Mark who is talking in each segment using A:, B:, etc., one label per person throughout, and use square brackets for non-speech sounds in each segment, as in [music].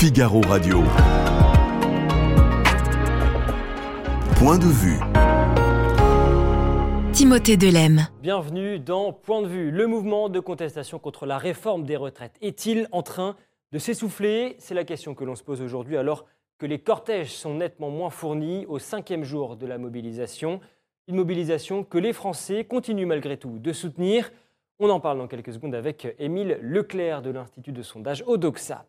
A: Figaro Radio. Point de vue.
B: Timothée Delem.
C: Bienvenue dans Point de vue. Le mouvement de contestation contre la réforme des retraites est-il en train de s'essouffler? C'est la question que l'on se pose aujourd'hui alors que les cortèges sont nettement moins fournis au cinquième jour de la mobilisation. Une mobilisation que les Français continuent malgré tout de soutenir. On en parle dans quelques secondes avec Émile Leclerc de l'Institut de sondage Odoxa.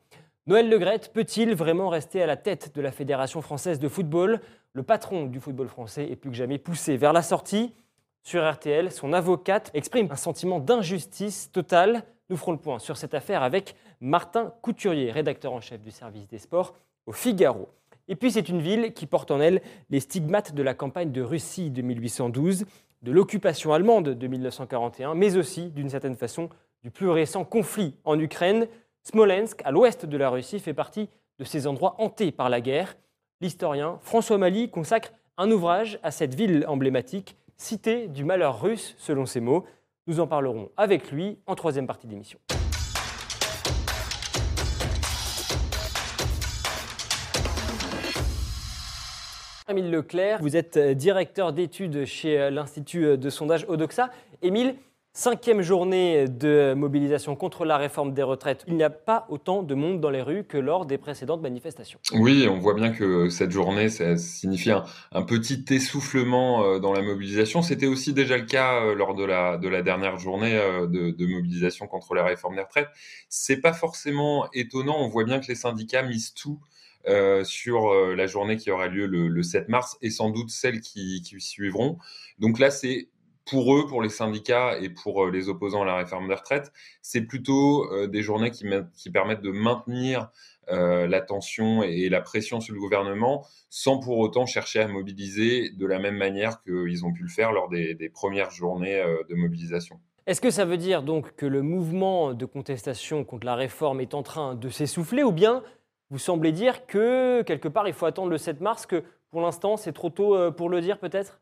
C: Noël Legrette peut-il vraiment rester à la tête de la Fédération française de football? Le patron du football français est plus que jamais poussé vers la sortie. Sur RTL, son avocate exprime un sentiment d'injustice totale. Nous ferons le point sur cette affaire avec Martin Couturier, rédacteur en chef du service des sports au Figaro. Et puis c'est une ville qui porte en elle les stigmates de la campagne de Russie de 1812, de l'occupation allemande de 1941, mais aussi, d'une certaine façon, du plus récent conflit en Ukraine Smolensk, à l'ouest de la Russie, fait partie de ces endroits hantés par la guerre. L'historien François Mali consacre un ouvrage à cette ville emblématique, cité du malheur russe, selon ses mots. Nous en parlerons avec lui en troisième partie d'émission. Émile Leclerc, vous êtes directeur d'études chez l'Institut de sondage Odoxa. Émile, Cinquième journée de mobilisation contre la réforme des retraites. Il n'y a pas autant de monde dans les rues que lors des précédentes manifestations.
D: Oui, on voit bien que cette journée, ça signifie un, petit essoufflement euh, dans la mobilisation. C'était aussi déjà le cas euh, lors de la, de la dernière journée euh, de, mobilisation contre la réforme des retraites. C'est pas forcément étonnant. On voit bien que les syndicats misent tout sur la journée qui aura lieu le, 7 mars et sans doute celles qui, qui suivront. Donc là, c'est pour eux, pour les syndicats et pour euh, les opposants à la réforme des retraites, c'est plutôt euh, des journées qui, permettent de maintenir euh, la tension et la pression sur le gouvernement sans pour autant chercher à mobiliser de la même manière qu'ils ont pu le faire lors des, premières journées de mobilisation.
C: Est-ce que ça veut dire donc que le mouvement de contestation contre la réforme est en train de s'essouffler ou bien vous semblez dire que quelque part il faut attendre le 7 mars, que pour l'instant c'est trop tôt pour le dire peut-être?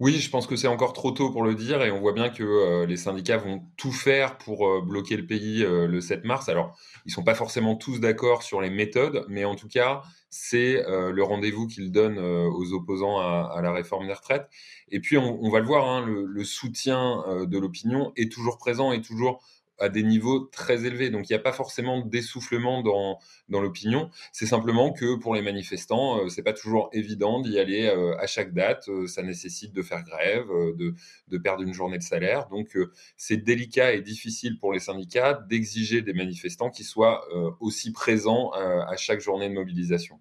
D: Oui, je pense que c'est encore trop tôt pour le dire et on voit bien que euh, les syndicats vont tout faire pour euh, bloquer le pays euh, le 7 mars. Alors, ils sont pas forcément tous d'accord sur les méthodes, mais en tout cas, c'est le rendez-vous qu'ils donnent aux opposants à, la réforme des retraites. Et puis, on, va le voir, hein, le, soutien de l'opinion est toujours présent et toujours à des niveaux très élevés. Donc il n'y a pas forcément d'essoufflement dans, dans l'opinion. C'est simplement que pour les manifestants, euh, c'est pas toujours évident d'y aller euh, à chaque date. Euh, ça nécessite de faire grève, de, de perdre une journée de salaire. Donc c'est délicat et difficile pour les syndicats d'exiger des manifestants qui soient aussi présents à chaque journée de mobilisation.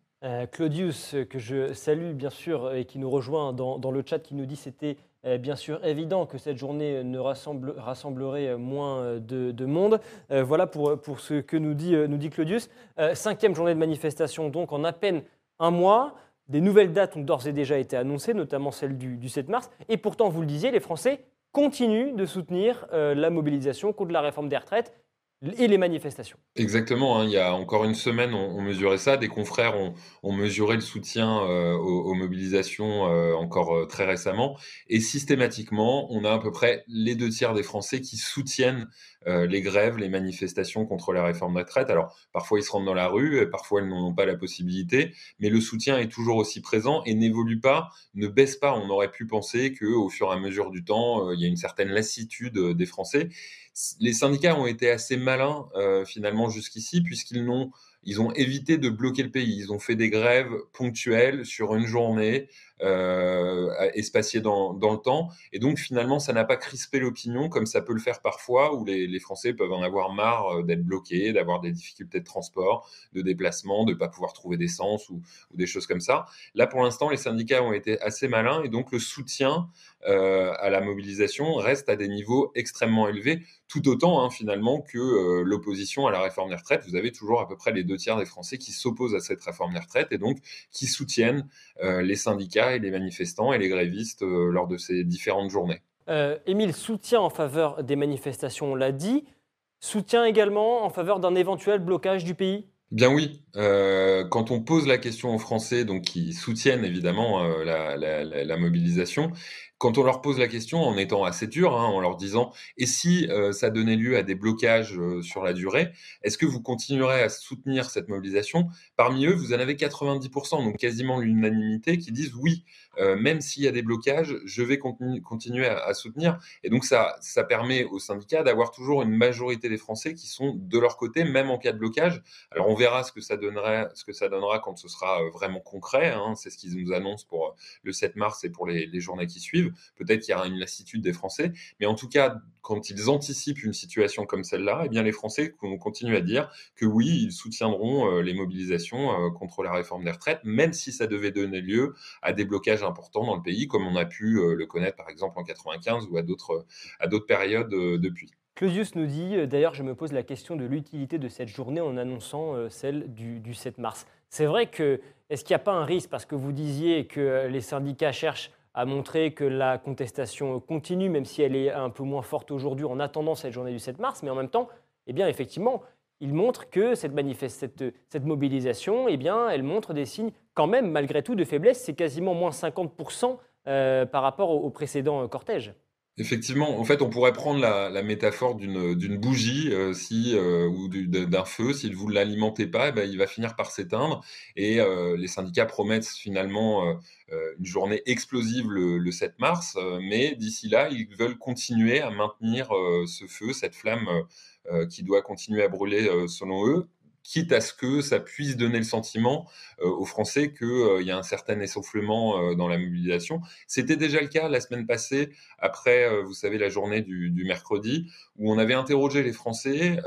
C: Claudius, que je salue bien sûr et qui nous rejoint dans, le chat, qui nous dit c'était bien sûr évident que cette journée ne rassemble, rassemblerait moins de, monde. Euh, voilà pour, pour, ce que nous dit, nous dit Claudius. Euh, cinquième journée de manifestation, donc en à peine un mois. Des nouvelles dates ont d'ores et déjà été annoncées, notamment celle du, 7 mars. Et pourtant, vous le disiez, les Français continuent de soutenir euh, la mobilisation contre la réforme des retraites et les manifestations.
D: Exactement, hein. il y a encore une semaine, on, mesurait ça, des confrères ont, mesuré le soutien euh, aux, mobilisations euh, encore euh, très récemment, et systématiquement, on a à peu près les deux tiers des Français qui soutiennent les grèves, les manifestations contre la réforme de retraite. Alors, parfois ils se rendent dans la rue, et parfois ils n'ont pas la possibilité, mais le soutien est toujours aussi présent et n'évolue pas, ne baisse pas. On aurait pu penser qu'au fur et à mesure du temps, il y a une certaine lassitude des Français les syndicats ont été assez malins euh, finalement jusqu'ici puisqu'ils n'ont ont évité de bloquer le pays. Ils ont fait des grèves ponctuelles sur une journée, euh, dans, le temps. Et donc, finalement, ça n'a pas crispé l'opinion comme ça peut le faire parfois, où les, Français peuvent en avoir marre euh, d'être bloqués, d'avoir des difficultés de transport, de déplacement, de ne pas pouvoir trouver d'essence ou, ou, des choses comme ça. Là, pour l'instant, les syndicats ont été assez malins et donc le soutien euh, à la mobilisation reste à des niveaux extrêmement élevés, tout autant hein, finalement que euh, l'opposition à la réforme des retraites. Vous avez toujours à peu près les deux tiers des Français qui s'opposent à cette réforme des retraites et donc qui soutiennent les syndicats et les manifestants et les grévistes lors de ces différentes journées.
C: Émile, soutien en faveur des manifestations, on l'a dit. Soutien également en faveur d'un éventuel blocage du pays?
D: Bien oui, euh, quand on pose la question aux Français, donc qui soutiennent évidemment euh, la, mobilisation, quand on leur pose la question en étant assez dur, hein, en leur disant et si euh, ça donnait lieu à des blocages euh, sur la durée, est-ce que vous continuerez à soutenir cette mobilisation? Parmi eux, vous en avez 90%, donc quasiment l'unanimité, qui disent oui, euh, même s'il y a des blocages, je vais continuer à, soutenir. Et donc ça, ça permet aux syndicats d'avoir toujours une majorité des Français qui sont de leur côté, même en cas de blocage. Alors on verra ce que ça donnerait, ce que ça donnera quand ce sera vraiment concret. Hein. C'est ce qu'ils nous annoncent pour le 7 mars et pour les journées qui suivent. Peut-être qu'il y aura une lassitude des Français, mais en tout cas, quand ils anticipent une situation comme celle-là, eh bien les Français vont continuer à dire que oui, ils soutiendront euh, les mobilisations euh, contre la réforme des retraites, même si ça devait donner lieu à des blocages importants dans le pays, comme on a pu euh, le connaître par exemple en 95 ou à d'autres à d'autres périodes depuis.
C: Claudius nous dit, d'ailleurs, je me pose la question de l'utilité de cette journée en annonçant celle du, du 7 mars. C'est vrai que, est-ce qu'il n'y a pas un risque, parce que vous disiez que les syndicats cherchent a montré que la contestation continue, même si elle est un peu moins forte aujourd'hui en attendant cette journée du 7 mars, mais en même temps, eh bien, effectivement, il montre que cette, mobilisation, eh elle montre des signes quand même, malgré tout, de faiblesse. C'est quasiment moins 50% euh, par rapport au, précédent euh, cortège.
D: Effectivement, en fait, on pourrait prendre la, métaphore d'une bougie euh, si, ou d'un feu. Si vous ne l'alimentez pas, eh ben, il va finir par s'éteindre. Et les syndicats promettent finalement euh, une journée explosive le, 7 mars, euh, mais d'ici là, ils veulent continuer à maintenir euh, ce feu, cette flamme qui doit continuer à brûler selon eux, quitte à ce que ça puisse donner le sentiment euh, aux Français qu'il euh, y a un certain essoufflement euh, dans la mobilisation. C'était déjà le cas la semaine passée, après, vous savez, la journée du, mercredi, où on avait interrogé les Français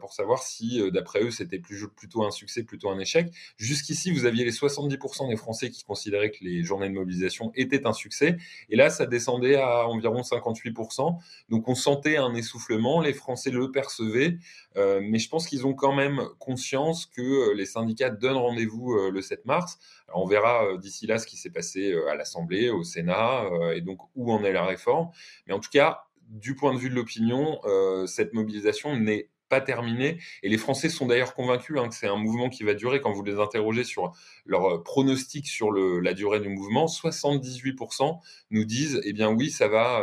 D: pour savoir si, d'après eux, c'était plutôt un succès, plutôt un échec. Jusqu'ici, vous aviez les 70% des Français qui considéraient que les journées de mobilisation étaient un succès, et là, ça descendait à environ 58%. Donc, on sentait un essoufflement, les Français le percevaient, mais je pense qu'ils ont quand même conscience que euh, les syndicats donnent rendez-vous euh, le 7 mars. on verra euh, d'ici là ce qui s'est passé à l'Assemblée, au Sénat, et donc où en est la réforme. Mais en tout cas, du point de vue de l'opinion, cette mobilisation n'est pas terminée. Et les Français sont d'ailleurs convaincus hein, que c'est un mouvement qui va durer. Quand vous les interrogez sur leur pronostic sur la durée du mouvement, 78% nous disent, eh bien oui, ça va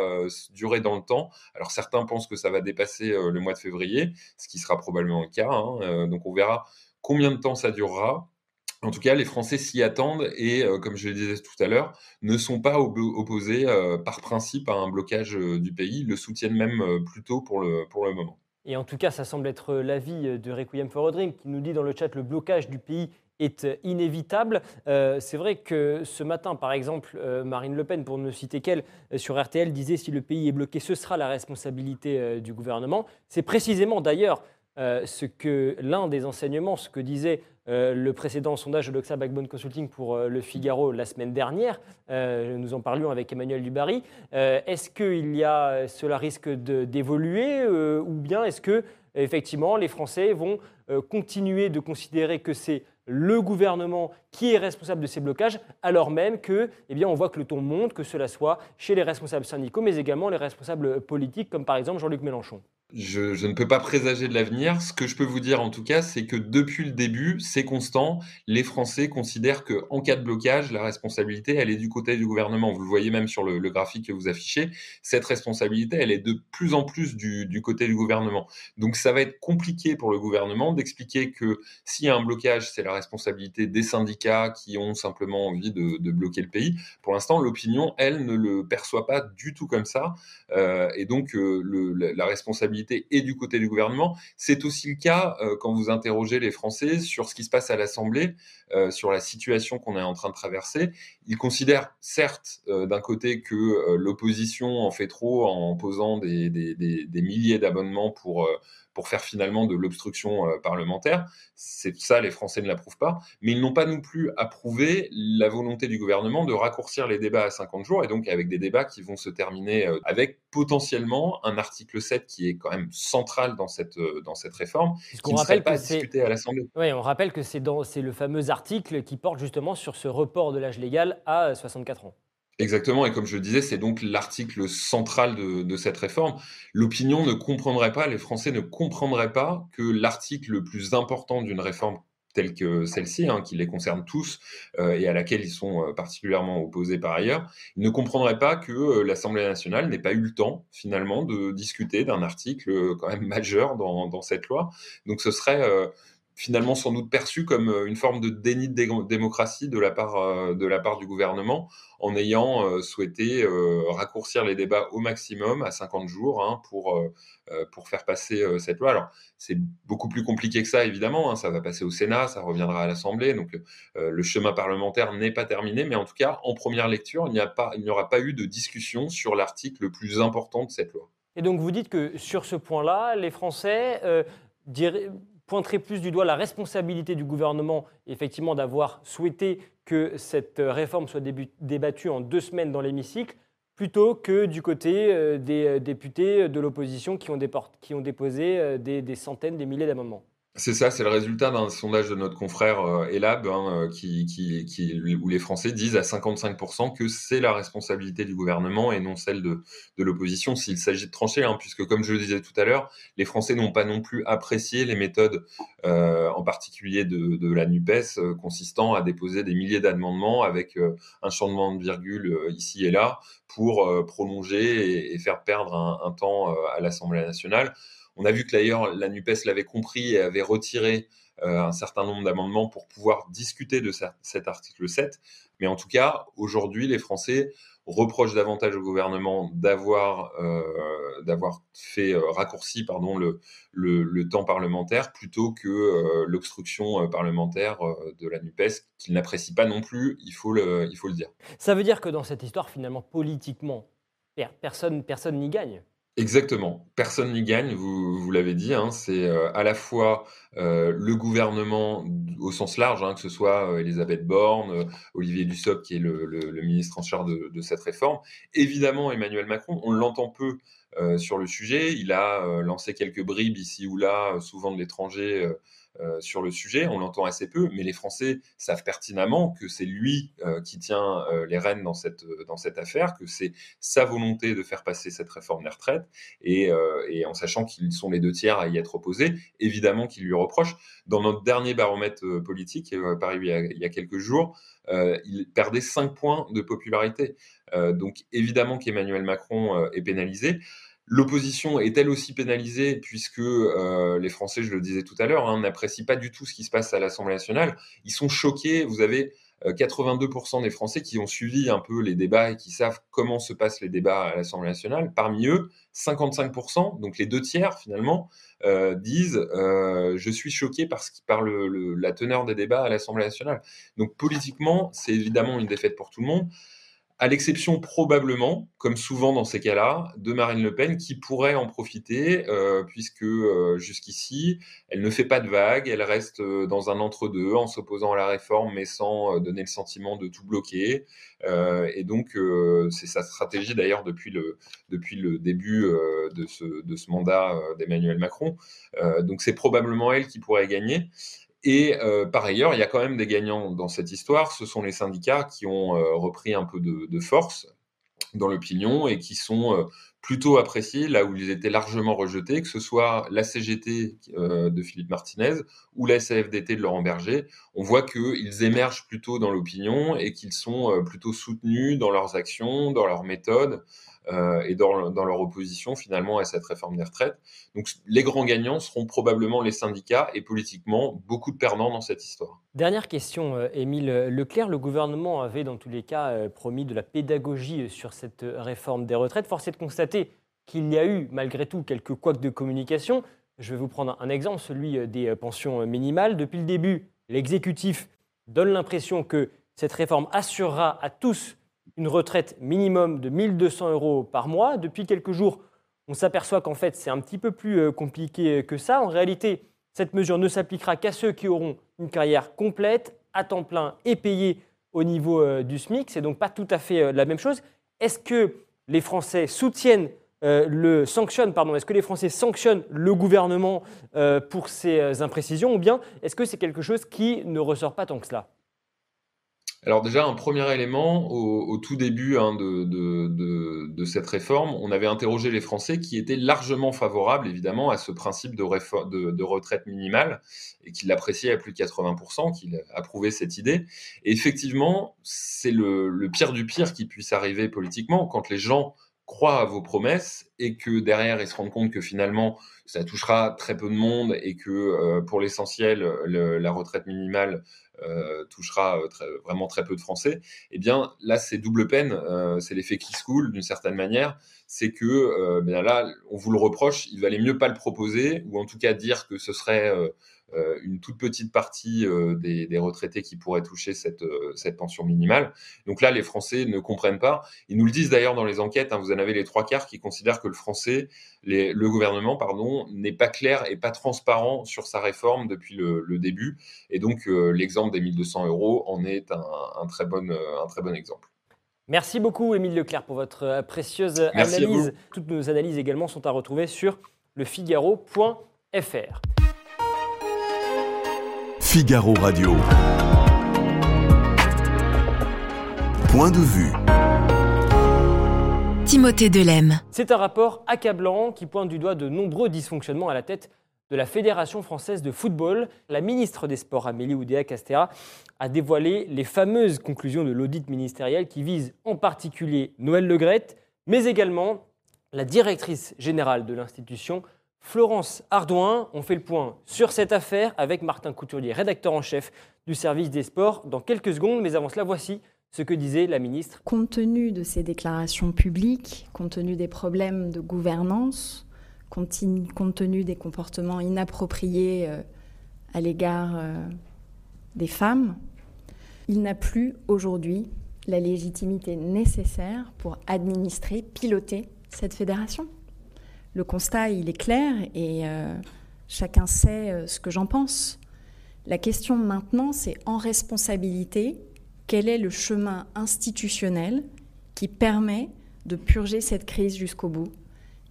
D: durer dans le temps. Alors certains pensent que ça va dépasser le mois de février, ce qui sera probablement le cas. Hein. donc on verra combien de temps ça durera. En tout cas, les Français s'y attendent et, comme je le disais tout à l'heure, ne sont pas opposés par principe à un blocage du pays. Ils le soutiennent même plutôt pour le moment.
C: Et en tout cas, ça semble être l'avis de Requiem for a Dream qui nous dit dans le chat le blocage du pays est inévitable. Euh, c'est vrai que ce matin, par exemple, euh, Marine Le Pen, pour ne citer qu'elle, euh, sur RTL, disait si le pays est bloqué, ce sera la responsabilité du gouvernement. C'est précisément d'ailleurs ce que l'un des enseignements, ce que disait euh, le précédent sondage de l'Oxa Backbone Consulting pour euh, Le Figaro la semaine dernière. Euh, nous en parlions avec Emmanuel Dubarry. est-ce que cela risque d'évoluer ou bien est-ce que effectivement les Français vont continuer de considérer que c'est le gouvernement qui est responsable de ces blocages, alors même que, eh bien, on voit que le ton monte, que cela soit chez les responsables syndicaux, mais également les responsables politiques, comme par exemple Jean-Luc Mélenchon?
D: Je, ne peux pas présager de l'avenir. Ce que je peux vous dire en tout cas, c'est que depuis le début, c'est constant. Les Français considèrent que en cas de blocage, la responsabilité, elle est du côté du gouvernement. Vous le voyez même sur le, graphique que vous affichez. Cette responsabilité, elle est de plus en plus du, côté du gouvernement. Donc ça va être compliqué pour le gouvernement d'expliquer que s'il y a un blocage, c'est la responsabilité des syndicats qui ont simplement envie de, bloquer le pays. Pour l'instant, l'opinion, elle, ne le perçoit pas du tout comme ça. Euh, et donc euh, la responsabilité et du côté du gouvernement. C'est aussi le cas euh, quand vous interrogez les Français sur ce qui se passe à l'Assemblée, euh, sur la situation qu'on est en train de traverser. Ils considèrent certes euh, d'un côté que l'opposition en fait trop en posant des, milliers d'abonnements pour pour faire finalement de l'obstruction parlementaire. C'est ça, les Français ne l'approuvent pas. Mais ils n'ont pas non plus approuvé la volonté du gouvernement de raccourcir les débats à 50 jours, et donc avec des débats qui vont se terminer avec potentiellement un article 7 qui est quand même central dans cette, euh, dans cette réforme, qui ne serait pas discuté à l'Assemblée.
C: Oui, on rappelle que c'est le fameux article qui porte justement sur ce report de l'âge légal à 64 ans.
D: Exactement, et comme je le disais, c'est donc l'article central de, cette réforme. L'opinion ne comprendrait pas, les Français ne comprendraient pas que l'article le plus important d'une réforme telle que celle-ci, hein, qui les concerne tous et à laquelle ils sont particulièrement opposés par ailleurs, ils ne comprendraient pas que l'Assemblée nationale n'ait pas eu le temps finalement de discuter d'un article quand même majeur dans, dans, cette loi. Donc ce serait finalement sans doute perçu comme euh, une forme de déni de démocratie de la part, euh, de la part du gouvernement, en ayant euh, souhaité raccourcir les débats au maximum à 50 jours hein, pour, pour faire passer cette loi. Alors, c'est beaucoup plus compliqué que ça, évidemment. Hein. ça va passer au Sénat, ça reviendra à l'Assemblée. Donc, le chemin parlementaire n'est pas terminé. Mais en tout cas, en première lecture, il n'y aura pas eu de discussion sur l'article le plus important de cette loi.
C: Et donc, vous dites que sur ce point-là, les Français pointerait plus du doigt la responsabilité du gouvernement, effectivement, d'avoir souhaité que cette réforme soit débattue en deux semaines dans l'hémicycle, plutôt que du côté euh, des euh, députés de l'opposition qui, ont déposé euh, des centaines, des milliers d'amendements.
D: C'est ça, c'est le résultat d'un sondage de notre confrère euh, Elab, hein, euh, où les Français disent à 55% que c'est la responsabilité du gouvernement et non celle de, l'opposition s'il s'agit de trancher, hein, puisque comme je le disais tout à l'heure, les Français n'ont pas non plus apprécié les méthodes, euh, en particulier de, la NUPES, consistant à déposer des milliers d'amendements avec un changement de virgule ici et là pour prolonger et, faire perdre un temps à l'Assemblée nationale. On a vu que d'ailleurs la NUPES l'avait compris et avait retiré euh, un certain nombre d'amendements pour pouvoir discuter de cet article 7. Mais en tout cas, aujourd'hui, les Français reprochent davantage au gouvernement d'avoir euh, fait euh, raccourci pardon, le, le, temps parlementaire plutôt que l'obstruction parlementaire de la NUPES, qu'ils n'apprécient pas non plus, il faut, le, il faut le dire.
C: Ça veut dire que dans cette histoire, finalement, politiquement, personne n'y personne gagne
D: Exactement. Personne n'y gagne, vous, l'avez dit. Hein, c'est euh, à la fois euh, le gouvernement au sens large, hein, que ce soit euh, Elisabeth Borne, Olivier Dussopt qui est le, ministre en charge de, cette réforme, évidemment Emmanuel Macron. On l'entend peu sur le sujet. Il a lancé quelques bribes ici ou là, souvent de l'étranger sur le sujet, on l'entend assez peu, mais les Français savent pertinemment que c'est lui euh, qui tient euh, les rênes dans cette, affaire, que c'est sa volonté de faire passer cette réforme des retraites, et, et en sachant qu'ils sont les deux tiers à y être opposés, évidemment qu'ils lui reprochent. Dans notre dernier baromètre politique, paru il y, a, il y a quelques jours, il perdait 5 points de popularité. donc évidemment qu'Emmanuel Macron est pénalisé. L'opposition est elle aussi pénalisée puisque euh, les Français, je le disais tout à l'heure, hein, n'apprécient pas du tout ce qui se passe à l'Assemblée nationale. Ils sont choqués. Vous avez 82% euh, des Français qui ont suivi un peu les débats et qui savent comment se passent les débats à l'Assemblée nationale. Parmi eux, 55%, donc les deux tiers finalement, euh, disent je suis choqué par, par le, la teneur des débats à l'Assemblée nationale. Donc politiquement, c'est évidemment une défaite pour tout le monde à l'exception probablement, comme souvent dans ces cas-là, de Marine Le Pen qui pourrait en profiter, euh, puisque euh, jusqu'ici, elle ne fait pas de vagues, elle reste euh, dans un entre-deux en s'opposant à la réforme, mais sans donner le sentiment de tout bloquer. et donc, c'est sa stratégie d'ailleurs depuis le, depuis le début de, ce, de ce mandat d'Emmanuel Macron. donc, c'est probablement elle qui pourrait gagner. Et euh, par ailleurs, il y a quand même des gagnants dans cette histoire. Ce sont les syndicats qui ont euh, repris un peu de, force dans l'opinion et qui sont euh, plutôt appréciés là où ils étaient largement rejetés, que ce soit la CGT euh, de Philippe Martinez ou la CFDT de Laurent Berger. On voit qu'ils émergent plutôt dans l'opinion et qu'ils sont euh, plutôt soutenus dans leurs actions, dans leurs méthodes. Euh, et dans, dans, leur opposition finalement à cette réforme des retraites. Donc les grands gagnants seront probablement les syndicats et politiquement beaucoup de perdants dans cette histoire.
C: Dernière question, Émile Leclerc. Le gouvernement avait dans tous les cas promis de la pédagogie sur cette réforme des retraites. Force est de constater qu'il y a eu malgré tout quelques couacs de communication. Je vais vous prendre un exemple, celui des pensions minimales. Depuis le début, l'exécutif donne l'impression que cette réforme assurera à tous une retraite minimum de 1200 euros par mois. Depuis quelques jours, on s'aperçoit qu'en fait, c'est un petit peu plus euh, compliqué que ça. En réalité, cette mesure ne s'appliquera qu'à ceux qui auront une carrière complète, à temps plein et payée au niveau euh, du SMIC. C'est donc pas tout à fait euh, la même chose. Est-ce que les Français soutiennent le sanctionnent, pardon, est-ce que les Français sanctionnent le gouvernement pour ces imprécisions ou bien est-ce que c'est quelque chose qui ne ressort pas tant que cela?
D: Alors déjà, un premier élément, au, tout début hein, de, cette réforme, on avait interrogé les Français qui étaient largement favorables, évidemment, à ce principe de, retraite minimale et qui l'appréciaient à plus de 80%, qui approuvaient cette idée. Et effectivement, c'est le, pire du pire qui puisse arriver politiquement quand les gens croient à vos promesses et que derrière ils se rendent compte que finalement ça touchera très peu de monde et que euh, pour l'essentiel la retraite minimale touchera euh, vraiment très peu de Français, eh bien là c'est double peine, c'est l'effet qui se coule d'une certaine manière, c'est que bien là on vous le reproche, il valait mieux pas le proposer ou en tout cas dire que ce serait euh, une toute petite partie euh, des, retraités qui pourraient toucher cette, euh, cette, pension minimale. Donc là, les Français ne comprennent pas. Ils nous le disent d'ailleurs dans les enquêtes. Hein, vous en avez les trois quarts qui considèrent que le Français, le gouvernement, pardon, n'est pas clair et pas transparent sur sa réforme depuis le, début. Et donc l'exemple des 1200 euros en est un, très, bon, un très bon exemple.
C: Merci beaucoup, Émile Leclerc, pour votre précieuse analyse. Toutes nos analyses également sont à retrouver sur lefigaro.fr.
A: Figaro Radio. Point de vue.
B: Timothée Delem.
C: C'est un rapport accablant qui pointe du doigt de nombreux dysfonctionnements à la tête de la Fédération française de football. La ministre des Sports, Amélie Oudéa-Castera, a dévoilé les fameuses conclusions de l'audit ministériel qui visent en particulier Noël Legrette, mais également la directrice générale de l'institution, Florence Ardouin, on fait le point sur cette affaire avec Martin Couturier, rédacteur en chef du service des sports, dans quelques secondes. Mais avant cela, voici ce que disait la ministre.
E: Compte tenu de ces déclarations publiques, compte tenu des problèmes de gouvernance, compte tenu des comportements inappropriés euh, à l'égard euh, des femmes, il n'a plus aujourd'hui la légitimité nécessaire pour administrer, piloter cette fédération le constat, il est clair et euh, chacun sait euh, ce que j'en pense. La question maintenant, c'est en responsabilité, quel est le chemin institutionnel qui permet de purger cette crise jusqu'au bout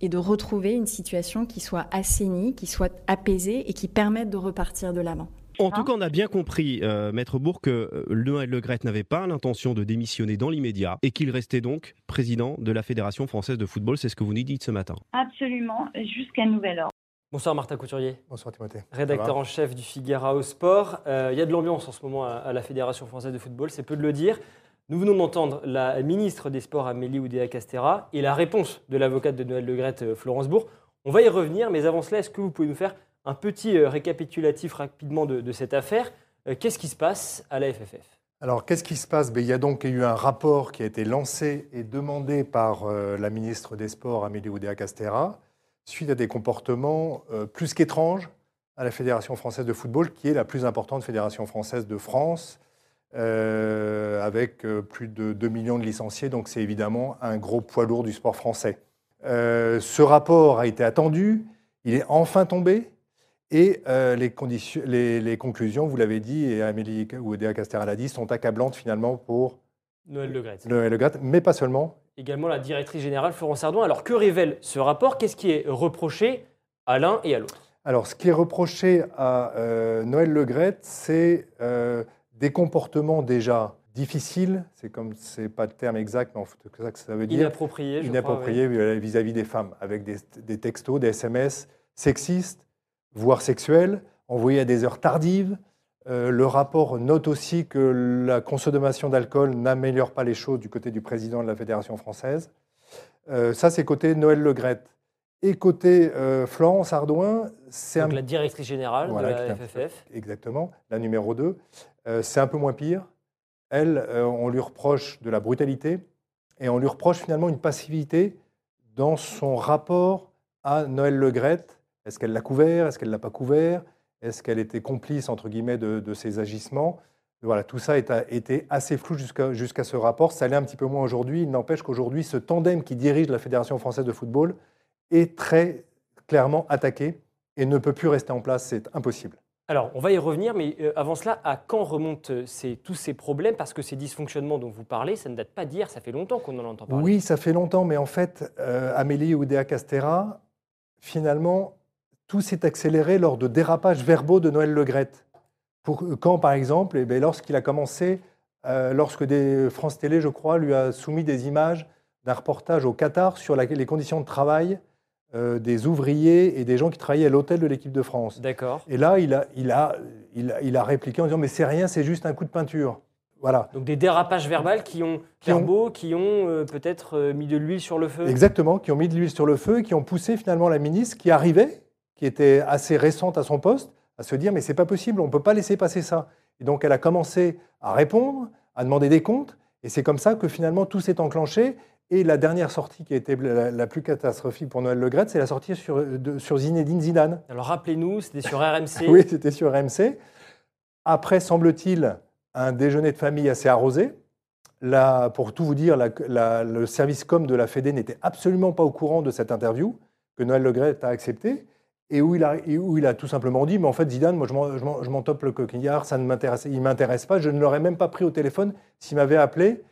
E: et de retrouver une situation qui soit assainie, qui soit apaisée et qui permette de repartir de l'avant?
F: En tout cas, on a bien compris, euh, Maître Bourg, que euh, Noël Le Gret n'avait pas l'intention de démissionner dans l'immédiat et qu'il restait donc président de la Fédération française de football. C'est ce que vous nous dites ce matin.
G: Absolument, jusqu'à nouvel ordre.
C: Bonsoir Martin Couturier.
H: Bonsoir Timothée.
C: Rédacteur en chef du Figaro Sport. Euh, il y a de l'ambiance en ce moment à, la Fédération française de football, c'est peu de le dire. Nous venons d'entendre la ministre des Sports Amélie Oudéa-Castera et la réponse de l'avocate de Noël Le Gret, Florence Bourg. On va y revenir, mais avant cela, est-ce que vous pouvez nous faire un petit euh, récapitulatif rapidement de, cette affaire. Euh, qu'est-ce qui se passe à la FFF
H: alors, qu'est-ce qui se passe? Ben, Il y a donc eu un rapport qui a été lancé et demandé par euh, la ministre des Sports, Amélie Oudéa-Castera, suite à des comportements plus qu'étranges à la Fédération française de football, qui est la plus importante fédération française de France, avec plus de 2 millions de licenciés. Donc, c'est évidemment un gros poids lourd du sport français. ce rapport a été attendu, il est enfin tombé. Et euh, les, conditions, les, conclusions, vous l'avez dit, et Amélie Oudéa Castéra l'a dit, sont accablantes finalement pour
C: Noël Le
H: Noël Le mais pas seulement.
C: Également la directrice générale Florence Ardouin. Alors que révèle ce rapport? Qu'est-ce qui est reproché à l'un et à l'autre?
H: Alors ce qui est reproché à euh, Noël Le c'est euh, des comportements déjà difficiles, c'est comme c'est pas le terme exact, mais c'est ça que ça veut dire.
C: Inapproprié,
H: Inapproprié vis-à-vis des femmes, avec des, des textos, des SMS sexistes, voire sexuelle, envoyée à des heures tardives. Euh, le rapport note aussi que la consommation d'alcool n'améliore pas les choses du côté du président de la Fédération française. Euh, ça, c'est côté Noël Legrette. Et côté euh, Florence Ardouin,
C: c'est un... la directrice générale de la FFF.
H: Exactement, la numéro 2. c'est un peu moins pire. Elle, on lui reproche de la brutalité et on lui reproche finalement une passivité dans son rapport à Noël Legrette est-ce qu'elle l'a couvert? Est-ce qu'elle ne l'a pas couvert? Est-ce qu'elle était complice, entre guillemets, de, de ses agissements? Voilà, tout ça a été assez flou jusqu'à ce rapport. Ça l'est un petit peu moins aujourd'hui. Il n'empêche qu'aujourd'hui, ce tandem qui dirige la Fédération française de football est très clairement attaqué et ne peut plus rester en place. C'est impossible.
C: Alors, on va y revenir, mais euh, avant cela, à quand remontent euh, tous ces problèmes? Parce que ces dysfonctionnements dont vous parlez, ça ne date pas d'hier, ça fait longtemps qu'on en entend parler.
H: Oui, ça fait longtemps, mais en fait, euh, Amélie Oudéa Castera, finalement, tout s'est accéléré lors de dérapages verbaux de Noël Legrette. Pour, quand, par exemple, eh ben, lorsqu'il a commencé euh, lorsque des, France Télé, je crois, lui a soumis des images d'un reportage au Qatar sur la- les conditions de travail euh, des ouvriers et des gens qui travaillaient à l'hôtel de l'équipe de France.
C: D'accord.
H: Et là, il a, il a, il a, il a répliqué en disant Mais c'est rien, c'est juste un coup de peinture. Voilà.
C: Donc des dérapages verbaux qui ont,
H: Qui ont-
C: verbaux, qui ont euh, peut-être euh, mis de l'huile sur le feu.
H: Exactement, qui ont mis de l'huile sur le feu et qui ont poussé finalement la ministre qui arrivait, qui était assez récente à son poste, à se dire mais c'est pas possible, on ne peut pas laisser passer ça. Et donc elle a commencé à répondre, à demander des comptes, et c'est comme ça que finalement tout s'est enclenché. Et la dernière sortie qui a été la, la plus catastrophique pour Noël Le Graët, c'est la sortie sur, de- sur Zinedine Zidane.
C: Alors rappelez-nous, c'était sur RMC. [laughs]
H: Oui, c'était sur RMC. Après, semble-t-il, un déjeuner de famille assez arrosé. Là, pour tout vous dire, la- la- le service com de la Fédé n'était absolument pas au courant de cette interview que Noël Le Graët a acceptée et où il a, et où il a tout simplement dit, mais en fait, Zidane, moi, je m'en- tope le coquillard, ça ne m'intéresse, il m'intéresse pas, je ne l'aurais même pas pris au téléphone s'il m'avait appelé.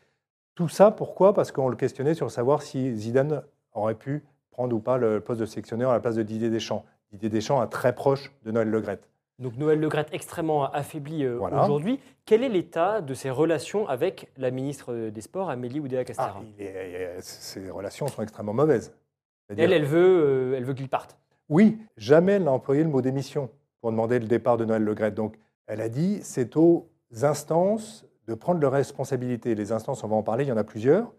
H: Tout ça, pourquoi? Parce qu'on le questionnait sur savoir si Zidane aurait pu prendre ou pas le poste de sélectionneur à la place de Didier Deschamps. Didier Deschamps, un très proche de Noël Le Graët.
C: Donc Noël Le Graët extrêmement affaibli euh,
H: Voilà.
C: aujourd'hui. Quel est l'état de ses relations avec la ministre des Sports, Amélie Oudéa-Castéra
H: Ah, est- est- ses relations sont extrêmement mauvaises.
C: Elle, elle veut, euh, elle veut qu'il parte.
H: Oui, jamais elle n'a employé le mot démission pour demander le départ de Noël Le Graët. Donc, elle a dit c'est aux instances de prendre leurs responsabilités. Les instances, on va en parler, il y en a plusieurs.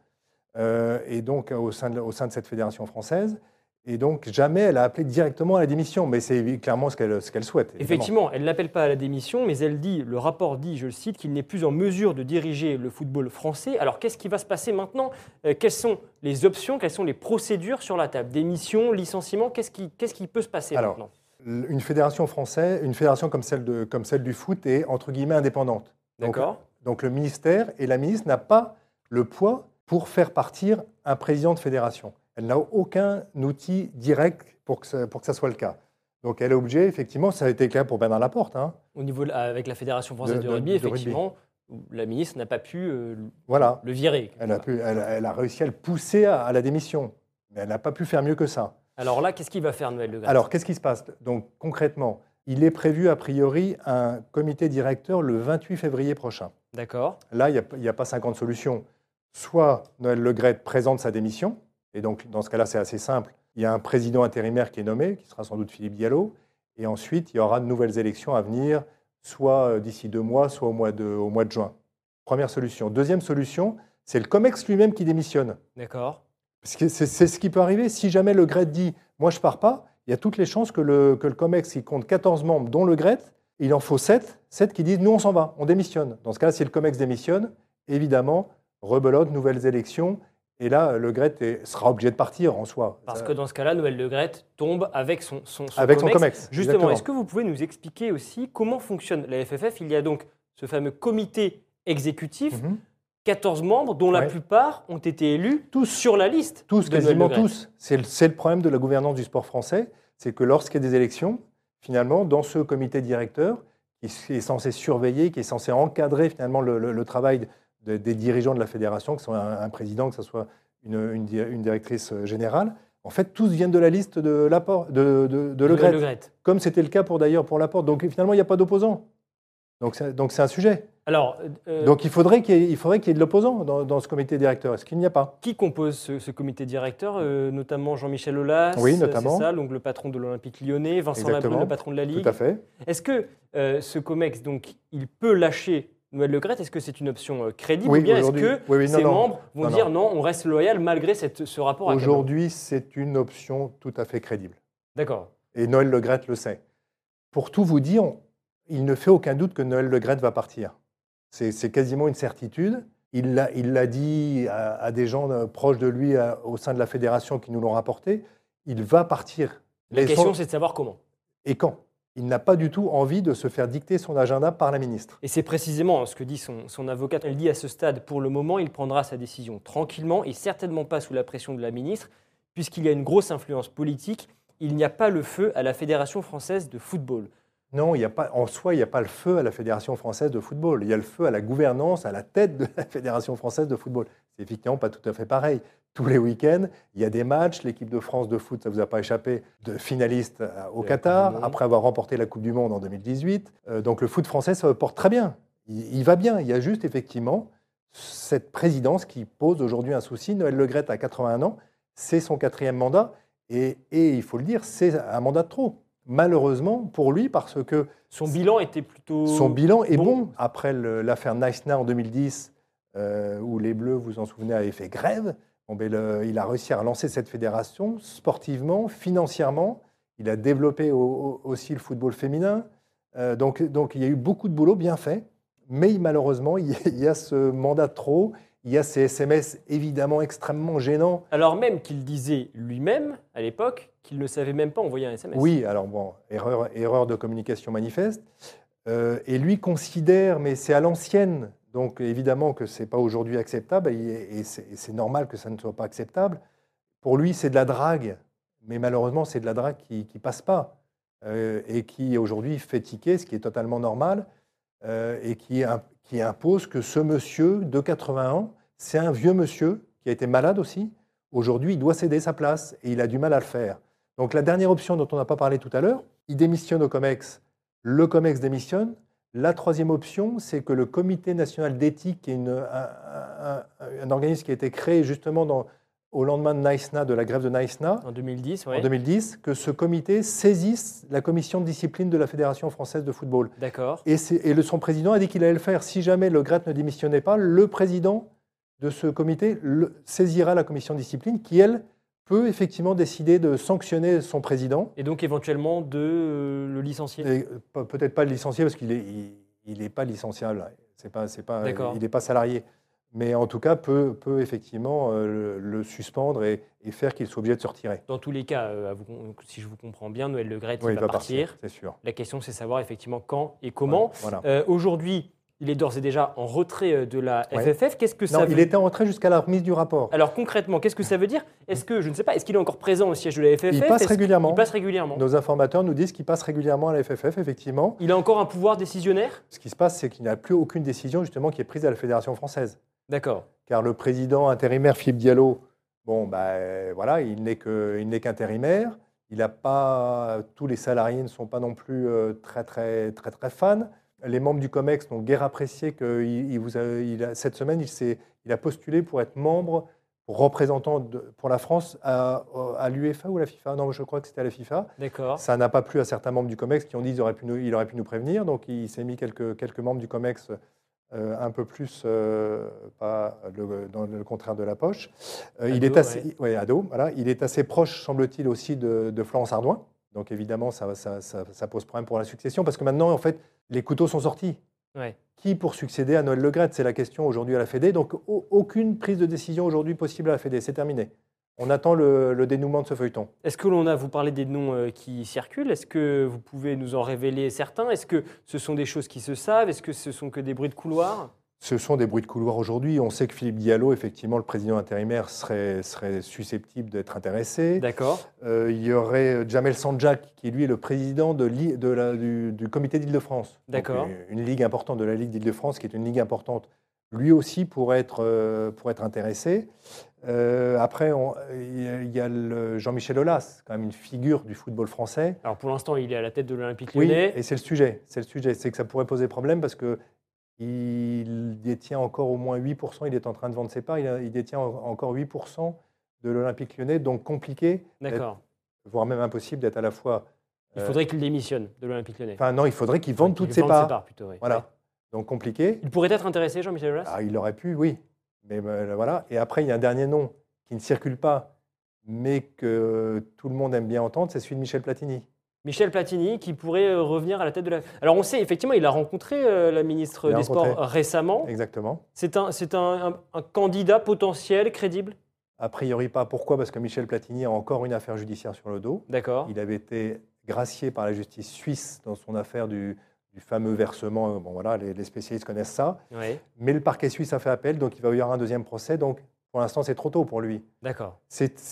H: Euh, et donc, au sein de cette fédération française. Et donc, jamais elle a appelé directement à la démission. Mais c'est clairement ce qu'elle souhaite. évidemment.
C: Effectivement, elle n'appelle pas à la démission, mais elle dit, le rapport dit, je le cite, qu'il n'est plus en mesure de diriger le football français. Alors qu'est-ce qui va se passer maintenant? Euh, Quelles sont les options, quelles sont les procédures sur la table? Démission, licenciement, qu'est-ce qui, qui peut se passer
H: Alors,
C: maintenant?
H: Une fédération française, une fédération comme celle, de, comme celle du foot est entre guillemets indépendante. Donc,
C: D'accord
H: Donc le ministère et la ministre n'a pas le poids pour faire partir un président de fédération. Elle n'a aucun outil direct pour que, ça, pour que ça soit le cas. Donc elle est obligée, effectivement, ça a été le cas pour Bernard Laporte. hein.
C: Au niveau de- avec la Fédération française de,
H: De- de-
C: rugby, effectivement, la ministre n'a pas pu euh,
H: Voilà.
C: le virer.
H: Elle a, pu, elle, elle a réussi à le pousser à, à la démission. Mais elle n'a pas pu faire mieux que ça.
C: Alors là, qu'est-ce qu'il va faire Noël Le Graët
H: Alors qu'est-ce qui se passe? Donc concrètement, il est prévu a priori un comité directeur le 28 février prochain.
C: D'accord.
H: Là, il n'y a, a pas 50 solutions. Soit Noël Le Graët présente sa démission, et donc dans ce cas-là, c'est assez simple. Il y a un président intérimaire qui est nommé, qui sera sans doute Philippe Diallo, et ensuite il y aura de nouvelles élections à venir, soit euh, d'ici deux mois, soit au mois de, au mois de juin. Première solution. Deuxième solution, c'est le COMEX lui-même qui démissionne.
C: D'accord.
H: Parce que c'est c'est ce qui peut arriver. Si jamais le GRET dit Moi, je pars pas, il y a toutes les chances que le, que le COMEX, qui compte 14 membres, dont le GRET, il en faut 7, 7 qui disent Nous, on s'en va, on démissionne. Dans ce cas-là, si le COMEX démissionne, évidemment, rebelote, nouvelles élections. Et là, le GRET sera obligé de partir en soi.
C: Parce que dans ce cas-là, Noël Le Graët tombe avec son, son, son
H: Avec son
C: COMEX.
H: COMEX,
C: Justement, est-ce que vous pouvez nous expliquer aussi comment fonctionne la FFF Il y a donc ce fameux comité exécutif,
H: Mhm.
C: 14 membres, dont la
H: Ouais.
C: plupart ont été élus tous sur la liste.
H: Tous,
C: de
H: quasiment tous. C'est le, problème de la gouvernance du sport français, c'est que lorsqu'il y a des élections, finalement, dans ce comité directeur, qui est censé surveiller, qui est censé encadrer finalement le, le- le travail de- des dirigeants de la fédération, que ce soit un, un président, que ce soit une, une di- une directrice générale, en fait, tous viennent de la liste de, Laporte, de, de, de Le Graët. comme c'était le cas pour d'ailleurs pour Laporte. Donc finalement, il n'y a pas d'opposant. Donc c'est donc c'est un sujet.
C: Alors, euh,
H: Donc il faudrait qu'il y ait, il faudrait qu'il y ait de l'opposant dans, dans ce comité directeur. Est-ce qu'il n'y a pas?
C: Qui compose ce, ce comité directeur? Euh, Notamment Jean-Michel Aulas,
H: Oui,
C: euh,
H: notamment.
C: c'est ça, donc le patron de l'Olympique lyonnais, Vincent Labrune, le patron de la Ligue.
H: Tout à fait.
C: Est-ce que euh, ce COMEX, donc, il peut lâcher Noël Le Graët Est-ce que c'est une option euh, crédible
H: Oui,
C: ou bien est-ce que
H: Oui, oui, non,
C: ses
H: non.
C: membres vont
H: Non,
C: dire
H: non.
C: on reste loyal malgré cette- ce rapport
H: Aujourd'hui, c'est une option tout à fait crédible.
C: D'accord.
H: Et Noël Le Graët le sait. Pour tout vous dire, il ne fait aucun doute que Noël Le Graët va partir. C'est quasiment une certitude. Il l'a dit à, à des gens euh, proches de lui à- au sein de la fédération qui nous l'ont rapporté. Il va partir.
C: La
H: Les
C: question, c'est de savoir comment.
H: Et quand? Il n'a pas du tout envie de se faire dicter son agenda par la ministre.
C: Et c'est précisément ce que dit son, son avocate. Elle dit à ce stade, pour le moment, il prendra sa décision tranquillement et certainement pas sous la pression de la ministre, puisqu'il y a une grosse influence politique. Il n'y a pas le feu à la Fédération française de football.
H: Non, il y a pas, en soi, il n'y a pas le feu à la Fédération française de football. Il y a le feu à la gouvernance, à la tête de la Fédération française de football. C'est effectivement pas tout à fait pareil. Tous les week-ends, il y a des matchs. L'équipe de France de foot, ça ne vous a pas échappé, de finaliste euh, au Qatar, après avoir remporté la Coupe du Monde en 2018. Euh, donc le foot français, ça se porte très bien. il, il va bien. Il y a juste effectivement cette présidence qui pose aujourd'hui un souci. Noël Legrette a 81 ans, c'est son quatrième mandat, et, et il faut le dire, c'est un mandat de trop. Malheureusement pour lui, parce que
C: Son bilan était plutôt.
H: son bilan est
C: bon.
H: bon. Après l'affaire Neissner en 2010, euh, où les Bleus, vous vous en souvenez, avaient fait grève, bon, ben, le- il a réussi à relancer cette fédération sportivement, financièrement. Il a développé au- au- aussi le football féminin. Euh, donc, donc il y a eu beaucoup de boulot bien fait. Mais malheureusement, il y a, il y a ce mandat de trop. Il y a ces SMS évidemment extrêmement gênants.
C: Alors même qu'il disait lui-même, à l'époque, qu'il ne savait même pas envoyer un SMS.
H: Oui, alors bon, erreur, erreur de communication manifeste. Euh, et lui considère, mais c'est à l'ancienne, donc évidemment que ce n'est pas aujourd'hui acceptable, et, c'est normal que ça ne soit pas acceptable. Pour lui, c'est de la drague, mais malheureusement, c'est de la drague qui ne passe pas, euh, et qui aujourd'hui fait tiquer, ce qui est totalement normal, euh, et qui impose que ce monsieur de 80 ans, c'est un vieux monsieur qui a été malade aussi, aujourd'hui, il doit céder sa place, et il a du mal à le faire. Donc la dernière option dont on n'a pas parlé tout à l'heure, il démissionne au COMEX, le COMEX démissionne. La troisième option, c'est que le Comité national d'éthique, qui est une- un, un- un- un organisme qui a été créé justement dans- au lendemain de Naïsna, de la grève de Naïsna,
C: En 2010,
H: en
C: oui.
H: 2010, que ce comité saisisse la commission de discipline de la Fédération française de football.
C: D'accord.
H: Et, le, son président a dit qu'il allait le faire. Si jamais le GRET ne démissionnait pas, le président de ce comité le- saisira la commission de discipline qui, elle, peut effectivement décider de sanctionner son président.
C: Et donc éventuellement de euh, le licencier.
H: Euh, pe- peut-être pas le licencier parce qu'il n'est il, il est pas licenciable. C'est pas, c'est pas,
C: D'accord.
H: il n'est pas salarié. Mais en tout cas, peut, peut effectivement euh, le, le suspendre et, et faire qu'il soit obligé de se retirer.
C: Dans tous les cas, euh, vous- si je vous comprends bien, Noël Le Gret,
H: Oui,
C: il va, partir.
H: c'est sûr.
C: La question, c'est savoir effectivement quand et comment.
H: Voilà.
C: Euh, Aujourd'hui, il est d'ores et déjà en retrait euh, de la
H: Ouais.
C: FFF. Qu'est-ce que ça
H: Non,
C: veut
H: il était en retrait jusqu'à la remise du rapport.
C: Alors concrètement, qu'est-ce que ça veut dire? Est-ce que, je ne sais pas, est-ce qu'il est encore présent au siège de la FFF
H: Il passe régulièrement.
C: Il passe régulièrement?
H: Nos informateurs nous disent qu'il passe régulièrement à la FFF, effectivement.
C: Il a encore un pouvoir décisionnaire?
H: Ce qui se passe, c'est qu'il n'y a plus aucune décision justement qui est prise à la Fédération française.
C: D'accord.
H: Car le président intérimaire Philippe Diallo, bon, bah, euh, voilà, il n'est que- il n'est qu'intérimaire. Il n'a pas, tous les salariés ne sont pas non plus euh, très, très, très, très fans. Les membres du COMEX ont guère apprécié que il, il vous a- il a- cette semaine, il, s'est- il a postulé pour être membre, représentant de- pour la France à, à l'UEFA ou à la FIFA? Non, je crois que c'était à la FIFA.
C: D'accord.
H: Ça n'a pas plu à certains membres du COMEX qui ont dit qu'il aurait pu nous, il aurait pu nous prévenir. Donc, il s'est mis quelques, quelques membres du COMEX euh, un peu plus, euh, pas le- dans le contraire de la poche. Euh, il, est assez, ouais, ado, voilà. il est assez proche, semble-t-il, aussi de, de Florence Ardouin. Donc, évidemment, ça, ça- ça- ça pose problème pour la succession parce que maintenant, en fait, les couteaux sont sortis.
C: Ouais.
H: Qui pour succéder à Noël Le C'est la question aujourd'hui à la Fédé. Donc, au- aucune prise de décision aujourd'hui possible à la Fédé. C'est terminé. On attend le- le dénouement de ce feuilleton.
C: Est-ce que l'on a, vous parlez des noms euh, qui circulent, est-ce que vous pouvez nous en révéler certains? Est-ce que ce sont des choses qui se savent? Est-ce que ce sont que des bruits de couloir?
H: Ce sont des bruits de couloir aujourd'hui. On sait que Philippe Diallo, effectivement, le président intérimaire, serait, serait susceptible d'être intéressé.
C: D'accord.
H: Euh, il y aurait Jamel Sanjak, qui lui est le président de l'I- de la- du, du comité d'Île-de-France.
C: D'accord.
H: Une, une ligue importante de la Ligue d'Île-de-France, qui est une ligue importante. Lui aussi pourrait être, euh, pourrait être intéressé. Euh, après, il y a- Jean-Michel Aulas, quand même une figure du football français.
C: Alors pour l'instant, il est à la tête de l'Olympique
H: Oui,
C: lyonnais.
H: et c'est le sujet. C'est le sujet. C'est que ça pourrait poser problème parce que il détient encore au moins 8%. Il est en train de vendre ses parts. Il, a- il détient en- encore 8% de l'Olympique lyonnais. Donc compliqué,
C: D'accord.
H: voire même impossible d'être à la fois.
C: Il
H: euh,
C: faudrait qu'il démissionne de l'Olympique lyonnais.
H: Enfin, non, il faudrait qu'il vende toutes ses
C: vende
H: parts.
C: plutôt, oui.
H: Voilà.
C: Ouais.
H: Donc compliqué.
C: Il pourrait être intéressé, Jean-Michel Aulas?
H: Ah, il aurait pu, oui. Mais euh, voilà. Et après, il y a un dernier nom qui ne circule pas, mais que tout le monde aime bien entendre, c'est celui de Michel Platini.
C: Michel Platini, qui pourrait euh, revenir à la tête de la. Alors on sait, effectivement, il a rencontré euh, la ministre des Sports
H: rencontré.
C: récemment.
H: Exactement.
C: C'est un, c'est un, un- un candidat potentiel, crédible?
H: A priori pas. Pourquoi? Parce que Michel Platini a encore une affaire judiciaire sur le dos.
C: D'accord.
H: Il avait été gracié par la justice suisse dans son affaire du, du fameux versement. Bon, voilà, les, les spécialistes connaissent ça.
C: Oui,
H: Mais le parquet suisse a fait appel, donc il va y avoir un deuxième procès. Donc, pour l'instant, c'est trop tôt pour lui.
C: d'accord.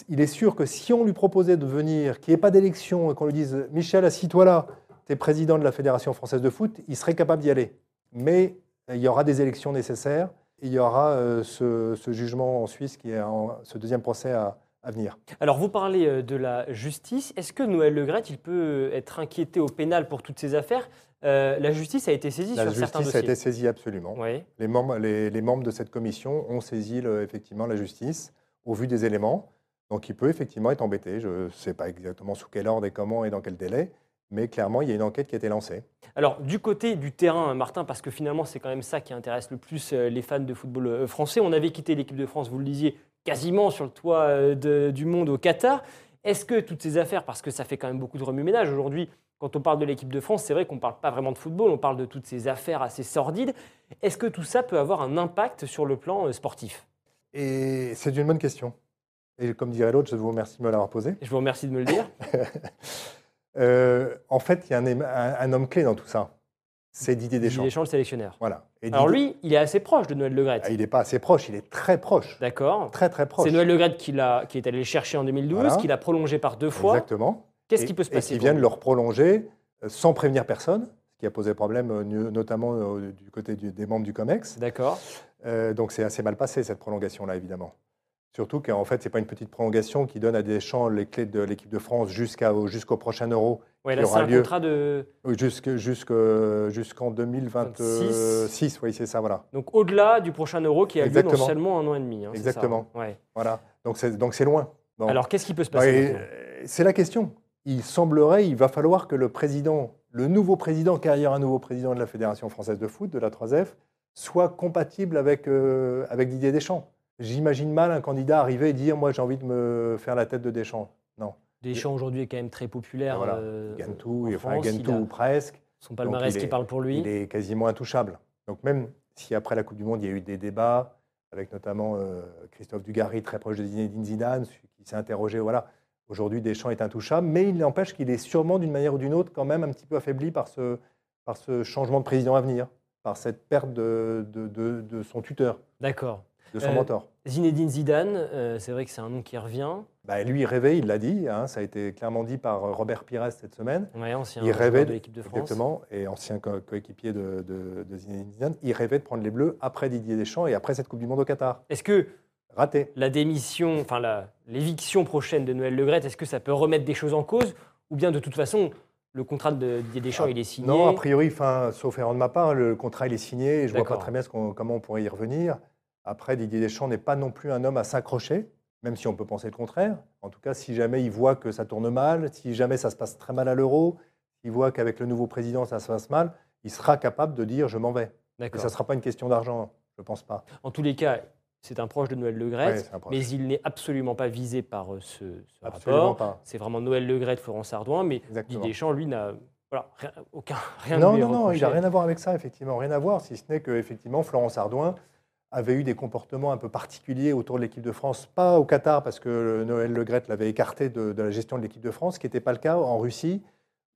H: Il est sûr que si on lui proposait de venir, qu'il n'y ait pas d'élection, et qu'on lui dise Michel, assis-toi là, tu es président de la Fédération française de foot, il serait capable d'y aller. Mais euh, il y aura des élections nécessaires. et Il y aura euh, ce, ce jugement en Suisse, qui est en- ce deuxième procès à, à venir.
C: Alors, vous parlez euh, de la justice. Est-ce que Noël Legrette, il peut être inquiété au pénal pour toutes ces affaires? Euh, La justice a été saisie
H: La
C: sur certains
H: justice a
C: dossiers.
H: été saisie absolument.
C: Oui.
H: Les, membres, les, les membres de cette commission ont saisi le- effectivement la justice au vu des éléments. Donc il peut effectivement être embêté. Je ne sais pas exactement sous quel ordre et comment et dans quel délai, mais clairement, il y a une enquête qui a été lancée.
C: Alors, du côté du terrain, Martin, parce que finalement, c'est quand même ça qui intéresse le plus euh, les fans de football euh, français. On avait quitté l'équipe de France, vous le disiez, quasiment sur le toit euh, de- du monde au Qatar. Est-ce que toutes ces affaires, parce que ça fait quand même beaucoup de remue-ménage aujourd'hui, quand on parle de l'équipe de France, c'est vrai qu'on ne parle pas vraiment de football, on parle de toutes ces affaires assez sordides. Est-ce que tout ça peut avoir un impact sur le plan euh, sportif?
H: Et c'est une bonne question. Et comme dirait l'autre, je vous remercie de me l'avoir posée.
C: Je vous remercie de me le dire. [laughs]
H: Euh, en fait, il y a un, un- un homme clé dans tout ça. C'est Didier
C: Didier
H: Deschamps.
C: Deschamps, le sélectionneur.
H: Voilà. Et
C: Alors lui, il est assez proche de Noël Le Graët.
H: Ah, il n'est pas assez proche, il est très proche.
C: D'accord.
H: Très, très proche.
C: C'est Noël Le Graët qui, qui est allé le chercher en 2012,
H: Voilà.
C: qui l'a prolongé par deux fois.
H: Exactement.
C: Qu'est-ce
H: Et-
C: qui peut se
H: Et
C: passer
H: qui
C: pour
H: viennent
C: lui
H: le reprolonger euh, sans prévenir personne, ce qui a posé problème euh, notamment euh, du côté des membres du COMEX.
C: D'accord.
H: Euh, donc c'est assez mal passé cette prolongation-là, évidemment. Surtout qu'en fait, ce n'est pas une petite prolongation qui donne à Deschamps les clés de l'équipe de France jusqu'au prochain Euro, Qui
C: là, c'est un
H: lieu.
C: contrat de.
H: euh, jusque- jusque- jusqu'en 2026. Oui, c'est ça, voilà.
C: Donc au-delà du prochain euro qui a lieu dans
H: Exactement.
C: seulement un an et demi. hein, ça,
H: Exactement.
C: hein. Ouais.
H: voilà. Donc c'est loin. Bon.
C: Alors qu'est-ce qui peut se
H: Bah,
C: passer
H: euh, C'est la question. Il semblerait, il va falloir que le président, le nouveau président, car il y aura un nouveau président de la Fédération française de foot, de la 3F, soit compatible avec, euh, avec Didier Deschamps. J'imagine mal un candidat arriver et dire Moi, j'ai envie de me faire la tête de Deschamps. Non.
C: Deschamps aujourd'hui est quand même très populaire.
H: Voilà.
C: euh,
H: Il gagne tout,
C: en
H: il-
C: France,
H: gagne
C: il
H: tout
C: a
H: ou presque.
C: Son palmarès
H: est-
C: qui parle pour lui.
H: Il est quasiment intouchable. Donc, même si après la Coupe du Monde, il y a eu des débats, avec notamment euh, Christophe Dugarry, très proche de Zinedine Zidane, qui s'est interrogé Voilà, aujourd'hui, Deschamps est intouchable, mais il n'empêche qu'il est sûrement, d'une manière ou d'une autre, quand même un petit peu affaibli par ce, par ce changement de président à venir, par cette perte de, de, de- de son tuteur,
C: D'accord.
H: De son
C: Euh,
H: mentor.
C: Zinedine Zidane, euh, c'est vrai que c'est un nom qui revient.
H: Bah, lui, il rêvait, il l'a dit, hein, ça a été clairement dit par euh, Robert Pires cette semaine.
C: Ouais, ancien
H: il rêvait
C: de l'équipe de France.
H: Exactement, et ancien co- coéquipier de, de, de Zinedine Zidane, il rêvait de prendre les Bleus après Didier Deschamps et après cette Coupe du Monde au Qatar.
C: Est-ce que
H: Raté.
C: la démission, enfin l'éviction prochaine de Noël Le Graët, est-ce que ça peut remettre des choses en cause Ou bien de toute façon, le contrat de Didier Deschamps,
H: Ah,
C: il est signé
H: Non, a priori, enfin, sauf erreur de ma part, le contrat il est signé et je vois pas très bien ce comment on pourrait y revenir. Après, Didier Deschamps n'est pas non plus un homme à s'accrocher, même si on peut penser le contraire. En tout cas, si jamais il voit que ça tourne mal, si jamais ça se passe très mal à l'euro, s'il voit qu'avec le nouveau président ça se passe mal, il sera capable de dire je m'en vais. Et ça ne sera pas une question d'argent, je pense pas.
C: En tous les cas, c'est un proche de Noël Le
H: proche.
C: mais il n'est absolument pas visé par euh, ce, rapport. C'est vraiment Noël Le Graët, Florence Ardouin, mais
H: Exactement.
C: Didier Deschamps, lui, n'a voilà, rien, aucun, rien
H: non, non, non, il n'a rien à voir avec ça, effectivement, rien à voir, si ce n'est que effectivement Florence Ardouin avait eu des comportements un peu particuliers autour de l'équipe de France, pas au Qatar parce que Noël Le Graët l'avait écarté de, de la gestion de l'équipe de France, ce qui n'était pas le cas en Russie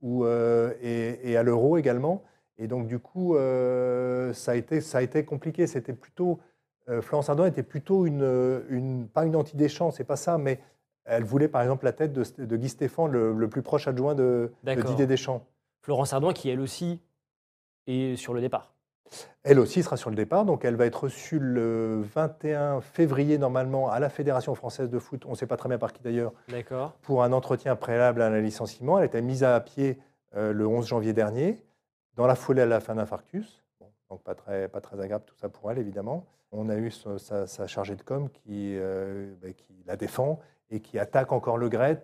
H: ou, euh, et, et à l'Euro également. Et donc du coup, euh, ça, a été, ça a été compliqué. C'était plutôt euh, Florence Ardouin était plutôt une, une pas une anti-Deschamps, c'est pas ça, mais elle voulait par exemple la tête de, de Guy Stéphane, le, le plus proche adjoint de, de. Didier Deschamps.
C: Florence Ardouin, qui elle aussi est sur le départ.
H: Elle aussi sera sur le départ, donc elle va être reçue le 21 février normalement à la Fédération française de foot, on ne sait pas très bien par qui d'ailleurs, pour un entretien préalable à un licenciement. Elle a été mise à pied euh, le 11 janvier dernier. Dans la foulée, elle a fait un infarctus, Bon, donc pas très, pas très agréable tout ça pour elle évidemment. On a eu sa, sa- sa chargée de com qui, euh, ben, qui la défend et qui attaque encore le Gret.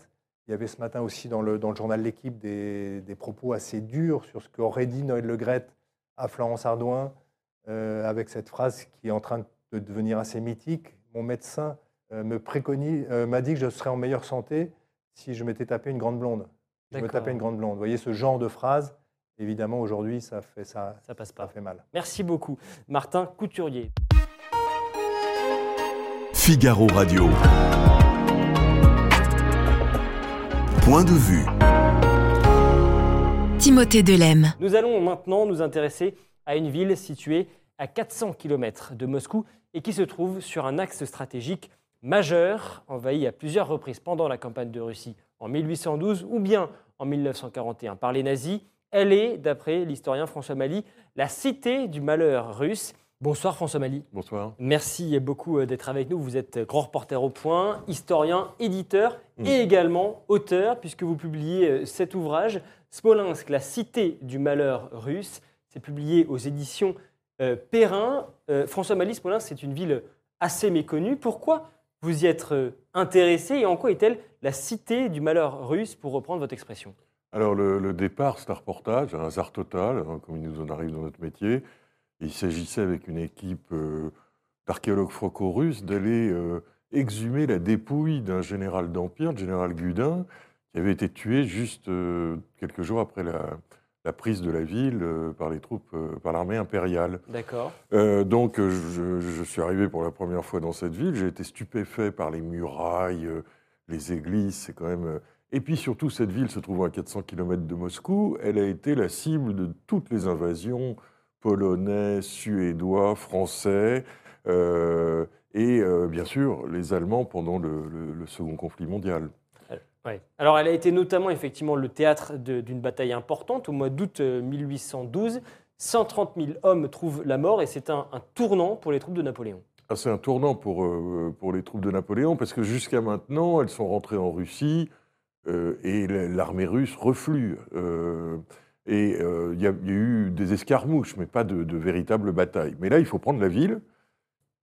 H: Il y avait ce matin aussi dans le, dans le journal L'équipe des, des propos assez durs sur ce qu'aurait dit Noël Le Gret à Florence Ardouin, euh, avec cette phrase qui est en train de devenir assez mythique. Mon médecin euh, me préconise, euh, m'a dit que je serais en meilleure santé si je m'étais tapé une grande blonde. Je me tapais une grande blonde. Vous voyez ce genre de phrase, évidemment aujourd'hui ça fait ça,
C: Ça passe
H: ça
C: pas.
H: fait mal.
C: Merci beaucoup. Martin Couturier.
A: Figaro Radio. Point de vue.
B: Timothée Delem.
C: Nous allons maintenant nous intéresser à une ville située à 400 km de Moscou et qui se trouve sur un axe stratégique majeur, envahi à plusieurs reprises pendant la campagne de Russie en 1812 ou bien en 1941 par les nazis. Elle est, d'après l'historien François Mali, la cité du malheur russe Bonsoir François Mali.
B: Bonsoir.
C: Merci beaucoup euh, d'être avec nous. Vous êtes grand reporter au point, historien, éditeur et également auteur, puisque vous publiez euh, cet ouvrage, Smolensk, la cité du malheur russe. C'est publié aux éditions euh, Perrin. Euh, François Mali, Smolensk, c'est une ville assez méconnue. Pourquoi vous y êtes euh, intéressé et en quoi est-elle la cité du malheur russe, pour reprendre votre expression?
B: Alors, le, départ, c'est un reportage, un hasard total, hein, comme il nous en arrive dans notre métier. Il s'agissait avec une équipe euh, d'archéologues franco-russes d'aller exhumer la dépouille d'un général d'Empire, le général Gudin, qui avait été tué juste euh, quelques jours après la, la prise de la ville euh, par les troupes, euh, par l'armée impériale.
C: D'accord.
B: Euh, donc, je, je suis arrivé pour la première fois dans cette ville. J'ai été stupéfait par les murailles, les églises. C'est quand même. Et puis surtout, cette ville se trouvant à 400 km de Moscou, elle a été la cible de toutes les invasions polonais, suédois, français. euh, et euh, bien sûr, les Allemands pendant le, le- le Second conflit mondial.
C: Ouais. Alors, elle a été notamment effectivement le théâtre d'une bataille importante au mois d'août euh, 1812. 130 000 hommes trouvent la mort et c'est un, un tournant pour les troupes de Napoléon.
B: Ah, c'est un tournant pour, euh, pour les troupes de Napoléon, parce que jusqu'à maintenant, elles sont rentrées en Russie euh, et la- l'armée russe reflue. Euh, et il y, a il y a eu des escarmouches, mais pas de, de véritables batailles. Mais là, il faut prendre la ville.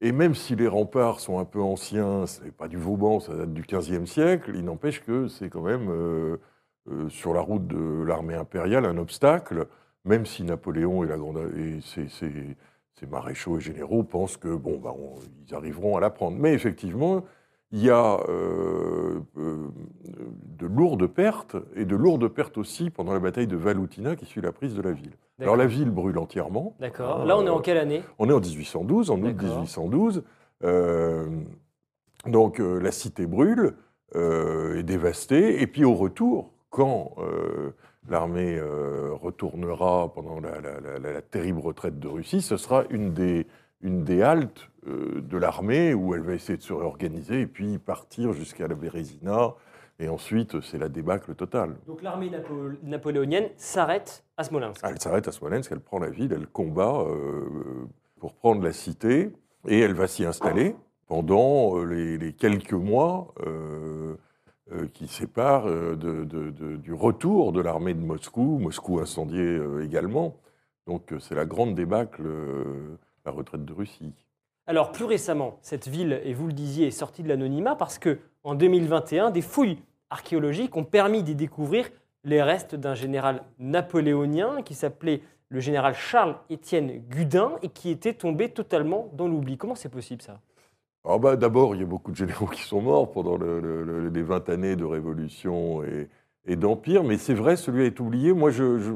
B: Et même si les remparts sont un peu anciens, ce n'est pas du Vauban, ça date du XVe siècle, il n'empêche que c'est quand même, euh, euh, sur la route de l'armée impériale, un obstacle, même si Napoléon et, ses, maréchaux et généraux pensent que bon, bah, ils arriveront à la prendre. Mais effectivement, il y a euh, euh, de lourdes pertes, et de lourdes pertes aussi pendant la bataille de Valoutina qui suit la prise de la ville. Alors la ville brûle entièrement.
C: D'accord. Là, on est en
B: euh,
C: quelle année?
B: on est en 1812, en août
C: D'accord.
B: 1812. Euh, donc la cité brûle, est dévastée. Et puis au retour, quand l'armée retournera pendant la, la- la- la- la terrible retraite de Russie, ce sera une des, une des haltes euh, de l'armée où elle va essayer de se réorganiser et puis partir jusqu'à la Bérésina. Et ensuite, c'est la débâcle totale.
C: Donc l'armée napo- napoléonienne s'arrête à Smolensk.
B: Elle s'arrête à Smolensk, elle prend la ville, elle combat euh, pour prendre la cité, et elle va s'y installer pendant euh, les, les quelques mois euh, euh, qui séparent de- de- de- du retour de l'armée de Moscou, Moscou incendié euh, également. Donc c'est la grande débâcle, la retraite de Russie.
C: Alors plus récemment, cette ville, et vous le disiez, est sortie de l'anonymat parce que en 2021, des fouilles archéologiques ont permis d'y découvrir les restes d'un général napoléonien qui s'appelait le général Charles-Étienne Gudin et qui était tombé totalement dans l'oubli. Comment c'est possible ça?
B: Alors bah, D'abord, il y a beaucoup de généraux qui sont morts pendant le- le- le- les 20 années de révolution et, et d'empire, mais c'est vrai, celui est oublié. Moi, je, je-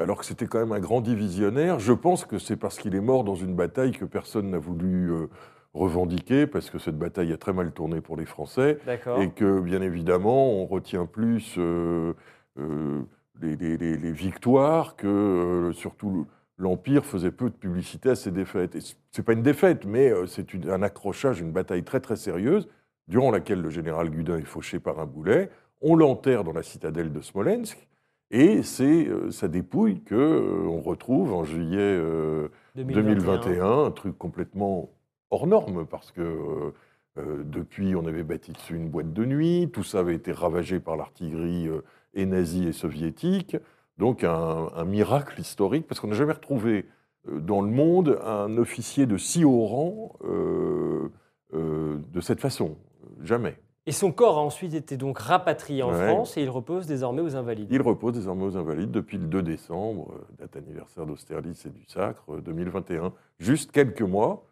B: alors que c'était quand même un grand divisionnaire, je pense que c'est parce qu'il est mort dans une bataille que personne n'a voulu euh, revendiquer, parce que cette bataille a très mal tourné pour les Français, et que, bien évidemment, on retient plus euh, euh, les, les- les- les victoires que, euh, surtout, l'Empire faisait peu de publicité à ses défaites. Et c- c'est pas une défaite, mais euh, c'est un accrochage, une bataille très très sérieuse, durant laquelle le général Gudin est fauché par un boulet. On l'enterre dans la citadelle de Smolensk, et c'est euh, sa dépouille que euh, retrouve en juillet euh, 2021, un truc complètement hors norme, parce que euh, euh, depuis, on avait bâti dessus une boîte de nuit, tout ça avait été ravagé par l'artillerie euh, et nazie et soviétique. Donc un, un miracle historique, parce qu'on n'a jamais retrouvé euh, dans le monde un officier de si haut rang euh, euh, de cette façon. Jamais.
C: Et son corps a ensuite été donc rapatrié en
B: Ouais.
C: France et il repose désormais aux Invalides.
B: Il repose désormais aux Invalides depuis le 2 décembre, euh, date anniversaire d'Austerlitz et du Sacre, euh, 2021, juste quelques mois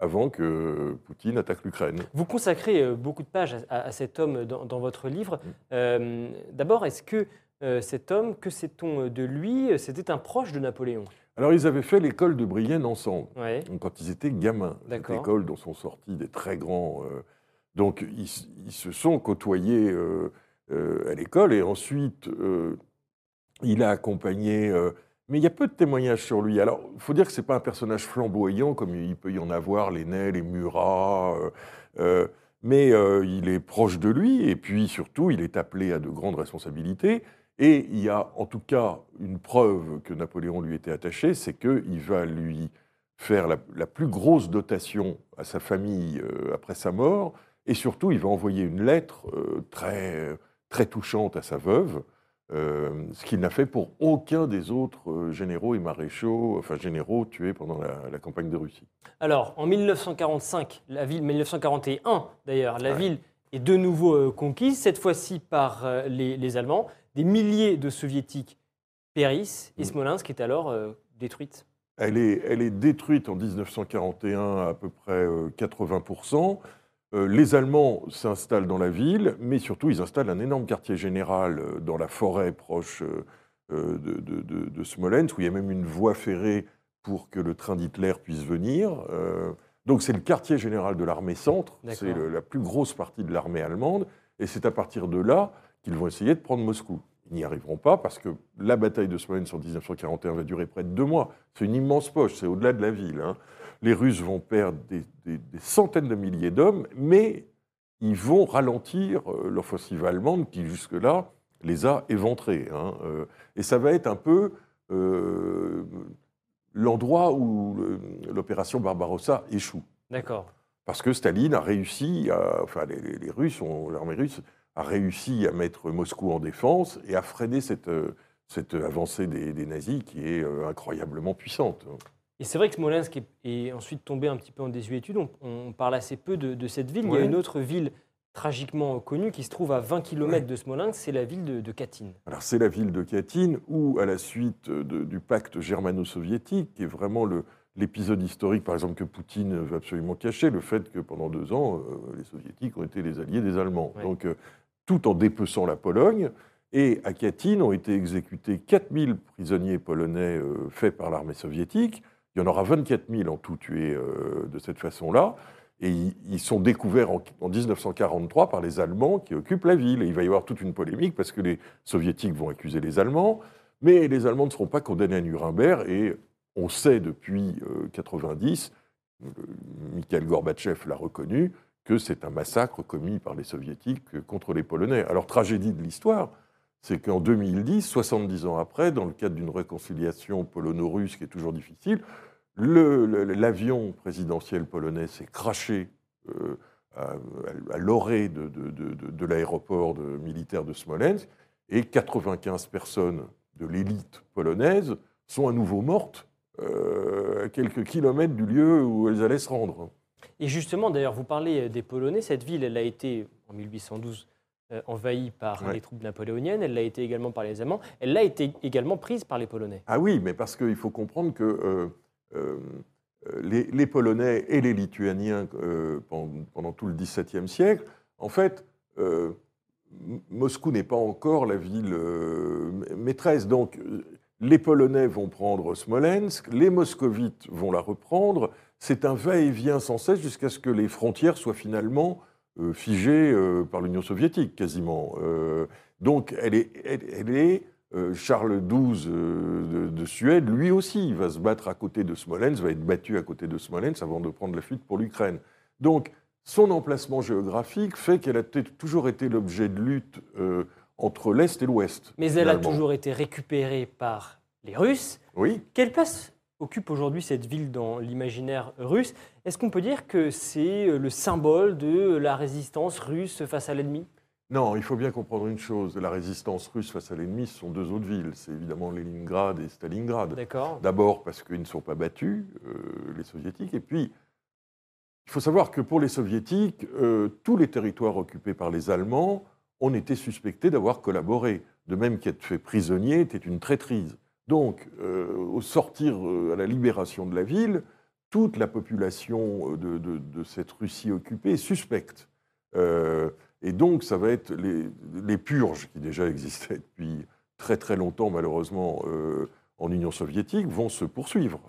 B: avant que Poutine attaque l'Ukraine.
C: Vous consacrez euh, beaucoup de pages à, cet homme dans, dans votre livre. Euh, D'abord, est-ce que euh, cet homme, que sait-on de lui? C'était un proche de Napoléon.
B: Alors, ils avaient fait l'école de Brienne ensemble,
C: Ouais.
B: quand ils étaient gamins. Cette école dont sont sortis des très grands. euh, donc, ils, se sont côtoyés euh, euh, à l'école et ensuite, euh, il a accompagné. mais il y a peu de témoignages sur lui. Alors, il faut dire que ce n'est pas un personnage flamboyant comme il peut y en avoir, les Ney, les Murat. mais il est proche de lui et puis surtout, il est appelé à de grandes responsabilités. Et il y a en tout cas une preuve que Napoléon lui était attaché, c'est qu'il va lui faire la, plus grosse dotation à sa famille après sa mort, et surtout, il va envoyer une lettre euh, très, très touchante à sa veuve, euh, ce qu'il n'a fait pour aucun des autres euh, généraux et maréchaux, enfin généraux tués pendant la, la campagne de Russie.
C: Alors, en 1945, la ville, 1941 d'ailleurs, la
B: Ouais.
C: ville est de nouveau conquise, cette fois-ci par les, les Allemands. Des milliers de soviétiques périssent et
B: Mm.
C: Smolensk est alors euh, détruite.
B: Elle est, elle est détruite en 1941 à peu près euh, 80%. Euh, les Allemands s'installent dans la ville, mais surtout ils installent un énorme quartier général euh, dans la forêt proche euh, de, de- de- de Smolensk, où il y a même une voie ferrée pour que le train d'Hitler puisse venir. Donc c'est le quartier général de l'armée centre, c'est la plus grosse partie de l'armée allemande, et c'est à partir de là qu'ils vont essayer de prendre Moscou. Ils n'y arriveront pas parce que la bataille de Smolensk en 1941 va durer près de deux mois. C'est une immense poche, c'est au-delà de la ville. hein. Les Russes vont perdre des, des- des centaines de milliers d'hommes, mais ils vont ralentir euh, l'offensive allemande qui, jusque-là, les a éventrés. hein. Euh, et ça va être un peu euh, l'endroit où l'opération Barbarossa échoue.
C: D'accord.
B: Parce que Staline a réussi, à- enfin les, les- Russes, l'armée russe a réussi à mettre Moscou en défense et à freiner cette, cette avancée des, des nazis qui est incroyablement puissante.
C: Et c'est vrai que Smolensk est, est ensuite tombé un petit peu en désuétude. On, on parle assez peu de, de cette ville. Il y a une autre ville tragiquement connue qui se trouve à 20 km de Smolensk, c'est la ville de, de Katyn.
B: Alors c'est la ville de Katyn où, à la suite de- du pacte germano-soviétique, qui est vraiment le- l'épisode historique, par exemple, que Poutine veut absolument cacher, le fait que pendant deux ans, euh, les soviétiques ont été les alliés des Allemands.
C: Ouais.
B: Donc euh, tout en dépeçant la Pologne. Et à Katyn ont été exécutés 4000 prisonniers polonais euh, faits par l'armée soviétique. Il y en aura 24 000 en tout tués euh, de cette façon-là. Et ils, sont découverts en, en 1943 par les Allemands qui occupent la ville. Et il va y avoir toute une polémique parce que les Soviétiques vont accuser les Allemands, mais les Allemands ne seront pas condamnés à Nuremberg. Et on sait depuis 1990, Mikhail Gorbatchev l'a reconnu, que c'est un massacre commis par les Soviétiques euh, contre les Polonais. Alors, tragédie de l'histoire, c'est qu'en 2010, 70 ans après, dans le cadre d'une réconciliation polono-russe qui est toujours difficile, le- le- l'avion présidentiel polonais s'est craché euh, à, l'orée de, l'aéroport militaire de Smolensk, et 95 personnes de l'élite polonaise sont à nouveau mortes euh, à quelques kilomètres du lieu où elles allaient se rendre.
C: Et justement, d'ailleurs, vous parlez des Polonais. Cette ville, elle a été, en 1812, euh, envahie par
B: Ouais.
C: les troupes napoléoniennes. Elle l'a été également par les Allemands. Elle l'a été également prise par les Polonais.
B: Ah oui, mais parce qu'il faut comprendre que euh, euh, les, les Polonais et les Lituaniens, euh, pendant, pendant tout le XVIIe siècle, en fait, euh, Moscou n'est pas encore la ville euh, maîtresse. Donc, euh, les Polonais vont prendre Smolensk, les Moscovites vont la reprendre. C'est un va-et-vient sans cesse jusqu'à ce que les frontières soient finalement euh, figées euh, par l'Union soviétique, quasiment. Euh, donc, elle est, elle, elle est Charles XII de, de Suède, lui aussi, va se battre à côté de Smolensk, va être battu à côté de Smolensk avant de prendre la fuite pour l'Ukraine. Donc, son emplacement géographique fait qu'elle a toujours été l'objet de lutte euh, entre l'Est et l'Ouest.
C: Mais elle a toujours été récupérée par les Russes.
B: Oui,
C: Quelle place occupe aujourd'hui cette ville dans l'imaginaire russe Est-ce qu'on peut dire que c'est euh, le symbole de la résistance russe face à l'ennemi?
B: Non, il faut bien comprendre une chose. La résistance russe face à l'ennemi, ce sont deux autres villes. C'est évidemment Leningrad et Stalingrad.
C: D'accord
B: D'abord parce qu'ils ne sont pas battus, euh, les soviétiques, et puis il faut savoir que pour les soviétiques, euh, tous les territoires occupés par les Allemands, on était suspecté d'avoir collaboré. De même qu'être fait prisonnier était une traîtrise. Donc, euh, au sortir euh, à la libération de la ville, toute la population euh, de, de- de cette Russie occupée est suspecte. Et donc, ça va être les, les purges qui déjà existaient depuis très très longtemps, malheureusement, en Union soviétique, vont se poursuivre.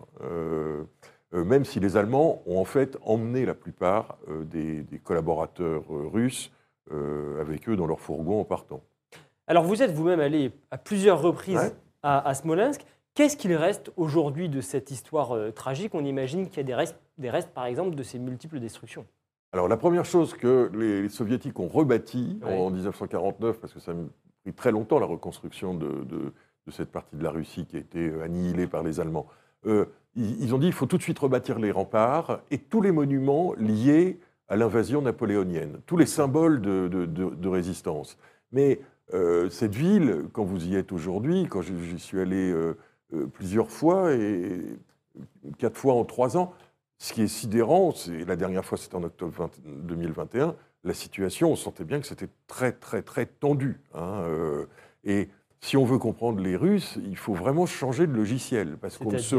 B: Même si les Allemands ont en fait emmené la plupart des, des collaborateurs russes euh, avec eux dans leur fourgon en partant.
C: Alors vous êtes vous-même allé à plusieurs reprises
B: Ouais.
C: À, à Smolensk. Qu'est-ce qu'il reste aujourd'hui de cette histoire euh, tragique? On imagine qu'il y a des restes, des restes, par exemple, de ces multiples destructions.
B: Alors la première chose que les, les soviétiques ont rebâti en 1949, parce que ça a pris très longtemps la reconstruction de, de- de cette partie de la Russie qui a été annihilée par les Allemands, euh, ils, ils ont dit il faut tout de suite rebâtir les remparts et tous les monuments liés à l'invasion napoléonienne, tous les symboles de- de résistance. Mais euh, cette ville, quand vous y êtes aujourd'hui, quand j'y suis allé euh, euh, plusieurs fois, et quatre fois en trois ans, ce qui est sidérant, c'est la dernière fois c'était en octobre 20 2021, la situation, on sentait bien que c'était très très très tendu. hein, euh, et si on veut comprendre les Russes, il faut vraiment changer de logiciel, parce qu'on se,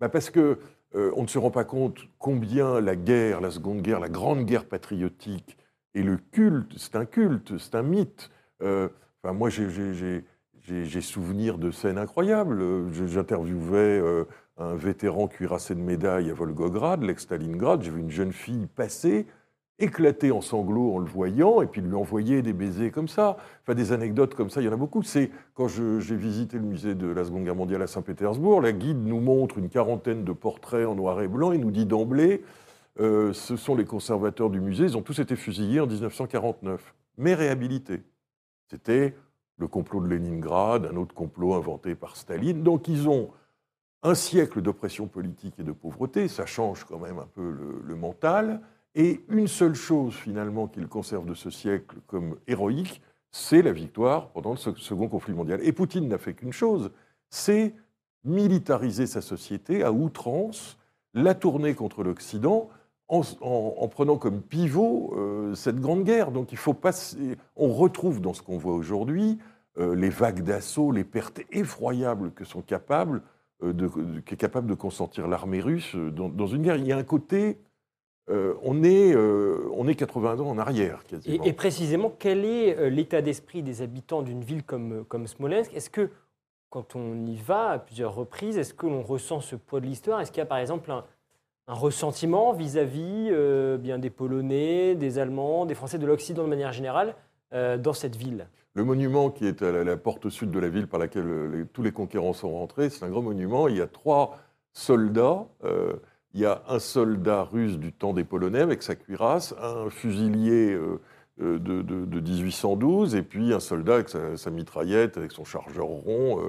B: bah, parce que euh, on ne se rend pas compte combien la guerre, la Seconde Guerre, la Grande Guerre patriotique et le culte, c'est un culte, c'est un mythe. Euh, enfin, moi, j'ai- souvenir de scènes incroyables. Euh, J'interviewais euh, un vétéran cuirassé de médailles à Volgograd, l'ex-Stalingrad. J'ai vu une jeune fille passer, éclater en sanglots en le voyant, et puis lui envoyer des baisers comme ça. Enfin, des anecdotes comme ça, il y en a beaucoup. C'est quand j'ai visité le musée de la Seconde Guerre mondiale à Saint-Pétersbourg, la guide nous montre une quarantaine de portraits en noir et blanc et nous dit d'emblée ce sont les conservateurs du musée, ils ont tous été fusillés en 1949, mais réhabilités. C'était le complot de Leningrad, un autre complot inventé par Staline. Donc ils ont un siècle d'oppression politique et de pauvreté, ça change quand même un peu le, le mental, et une seule chose finalement qu'ils conservent de ce siècle comme héroïque, c'est la victoire pendant le se- second conflit mondial. Et Poutine n'a fait qu'une chose, c'est militariser sa société à outrance, la tourner contre l'Occident, en, en- en prenant comme pivot euh, cette grande guerre. Donc il faut passer. On retrouve dans ce qu'on voit aujourd'hui euh, les vagues d'assaut, les pertes effroyables que sont capables euh, de, qu'est capable de consentir l'armée russe dans, une guerre. Il y a un côté. on, est, on est 80 ans en arrière,
C: Et,
B: quasiment.
C: et précisément, quel est l'état d'esprit des habitants d'une ville comme, comme Smolensk? Est-ce que, quand on y va à plusieurs reprises, est-ce que l'on ressent ce poids de l'histoire? Est-ce qu'il y a par exemple un, un ressentiment vis-à-vis euh, bien des Polonais, des Allemands, des Français, de l'Occident de manière générale euh, dans cette ville
B: Le monument qui est à la, porte sud de la ville par laquelle euh, tous les conquérants sont rentrés, c'est un grand monument. Il y a trois soldats. il y a un soldat russe du temps des Polonais avec sa cuirasse, un fusilier de, de- de 1812, et puis un soldat avec sa, sa mitraillette, avec son chargeur rond.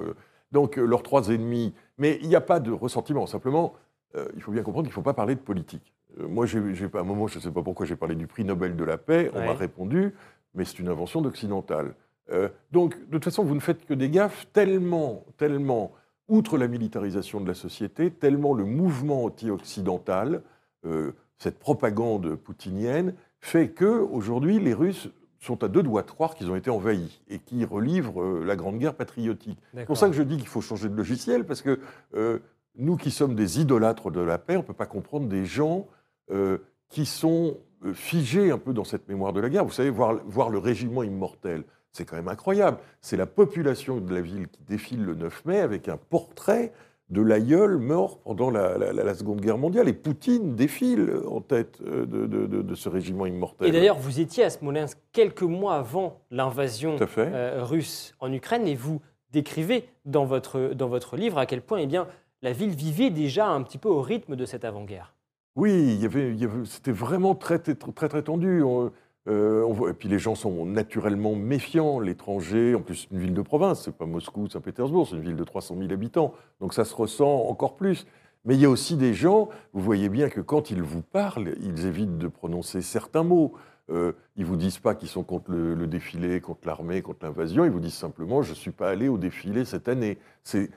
B: donc leurs trois ennemis. Mais il n'y a pas de ressentiment. Simplement, euh, il faut bien comprendre qu'il ne faut pas parler de politique. Euh, moi, à un moment, je ne sais pas pourquoi, j'ai parlé du prix Nobel de la paix. On
C: Ouais.
B: m'a répondu, mais c'est une invention d'occidental. Euh, donc, de toute façon, vous ne faites que des gaffes tellement, tellement, outre la militarisation de la société, tellement le mouvement anti-occidental, cette propagande poutinienne, fait que aujourd'hui, les Russes sont à deux doigts de croire qu'ils ont été envahis et qu'ils relivrent la Grande Guerre patriotique. C'est pour ça que je dis qu'il faut changer de logiciel, parce que euh, nous qui sommes des idolâtres de la paix, on ne peut pas comprendre des gens euh, qui sont euh, figés un peu dans cette mémoire de la guerre. Vous savez, voir, voir le régiment immortel, c'est quand même incroyable. C'est la population de la ville qui défile le 9 mai avec un portrait de l'aïeul mort pendant la, la- la- la Seconde Guerre mondiale. Et Poutine défile en tête euh, de, de- de- de ce régiment immortel.
C: Et d'ailleurs, vous étiez à Smolensk quelques mois avant l'invasion euh, russe en Ukraine et vous décrivez dans votre, dans votre livre à quel point eh bien, la ville vivait déjà un petit peu au rythme de cette avant-guerre.
B: Oui, c'était vraiment très, très, tendu. Euh, et puis les gens sont naturellement méfiants. L'étranger, en plus, une ville de province, c'est pas Moscou, Saint-Pétersbourg, c'est une ville de 300 000 habitants. Donc ça se ressent encore plus. Mais il y a aussi des gens, vous voyez bien que quand ils vous parlent, ils évitent de prononcer certains mots. Euh, ils vous disent pas qu'ils sont contre le, le défilé, contre l'armée, contre l'invasion. Ils vous disent simplement je ne suis pas allé au défilé cette année. C'est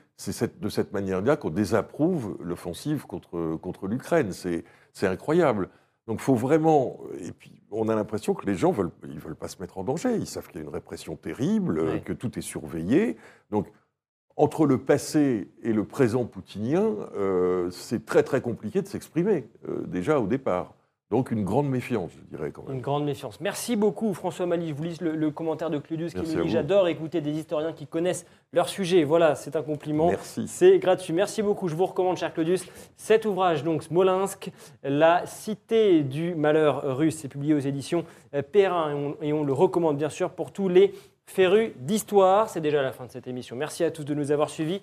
B: de cette manière-là qu'on désapprouve l'offensive contre, contre l'Ukraine. C'est incroyable. Donc, faut vraiment. Et puis, on a l'impression que les gens veulent, ils veulent pas se mettre en danger. Ils savent qu'il y a une répression terrible, que tout est surveillé. Donc, entre le passé et le présent poutinien, euh, c'est très très compliqué de s'exprimer euh, déjà au départ. Donc, une grande méfiance, je dirais quand
C: Une
B: même.
C: grande méfiance. Merci beaucoup François Mali. Je vous lis le, le commentaire de Cludius qui
B: Merci
C: nous dit. J'adore écouter des historiens qui connaissent leur sujet. Voilà, c'est un compliment.
B: Merci.
C: C'est gratuit. Merci beaucoup. Je vous recommande, cher Claudius, cet ouvrage, donc Smolensk, La cité du malheur russe. C'est publié aux éditions euh, Perrin et on, et on le recommande bien sûr pour tous les férus d'histoire. C'est déjà la fin de cette émission. Merci à tous de nous avoir suivis.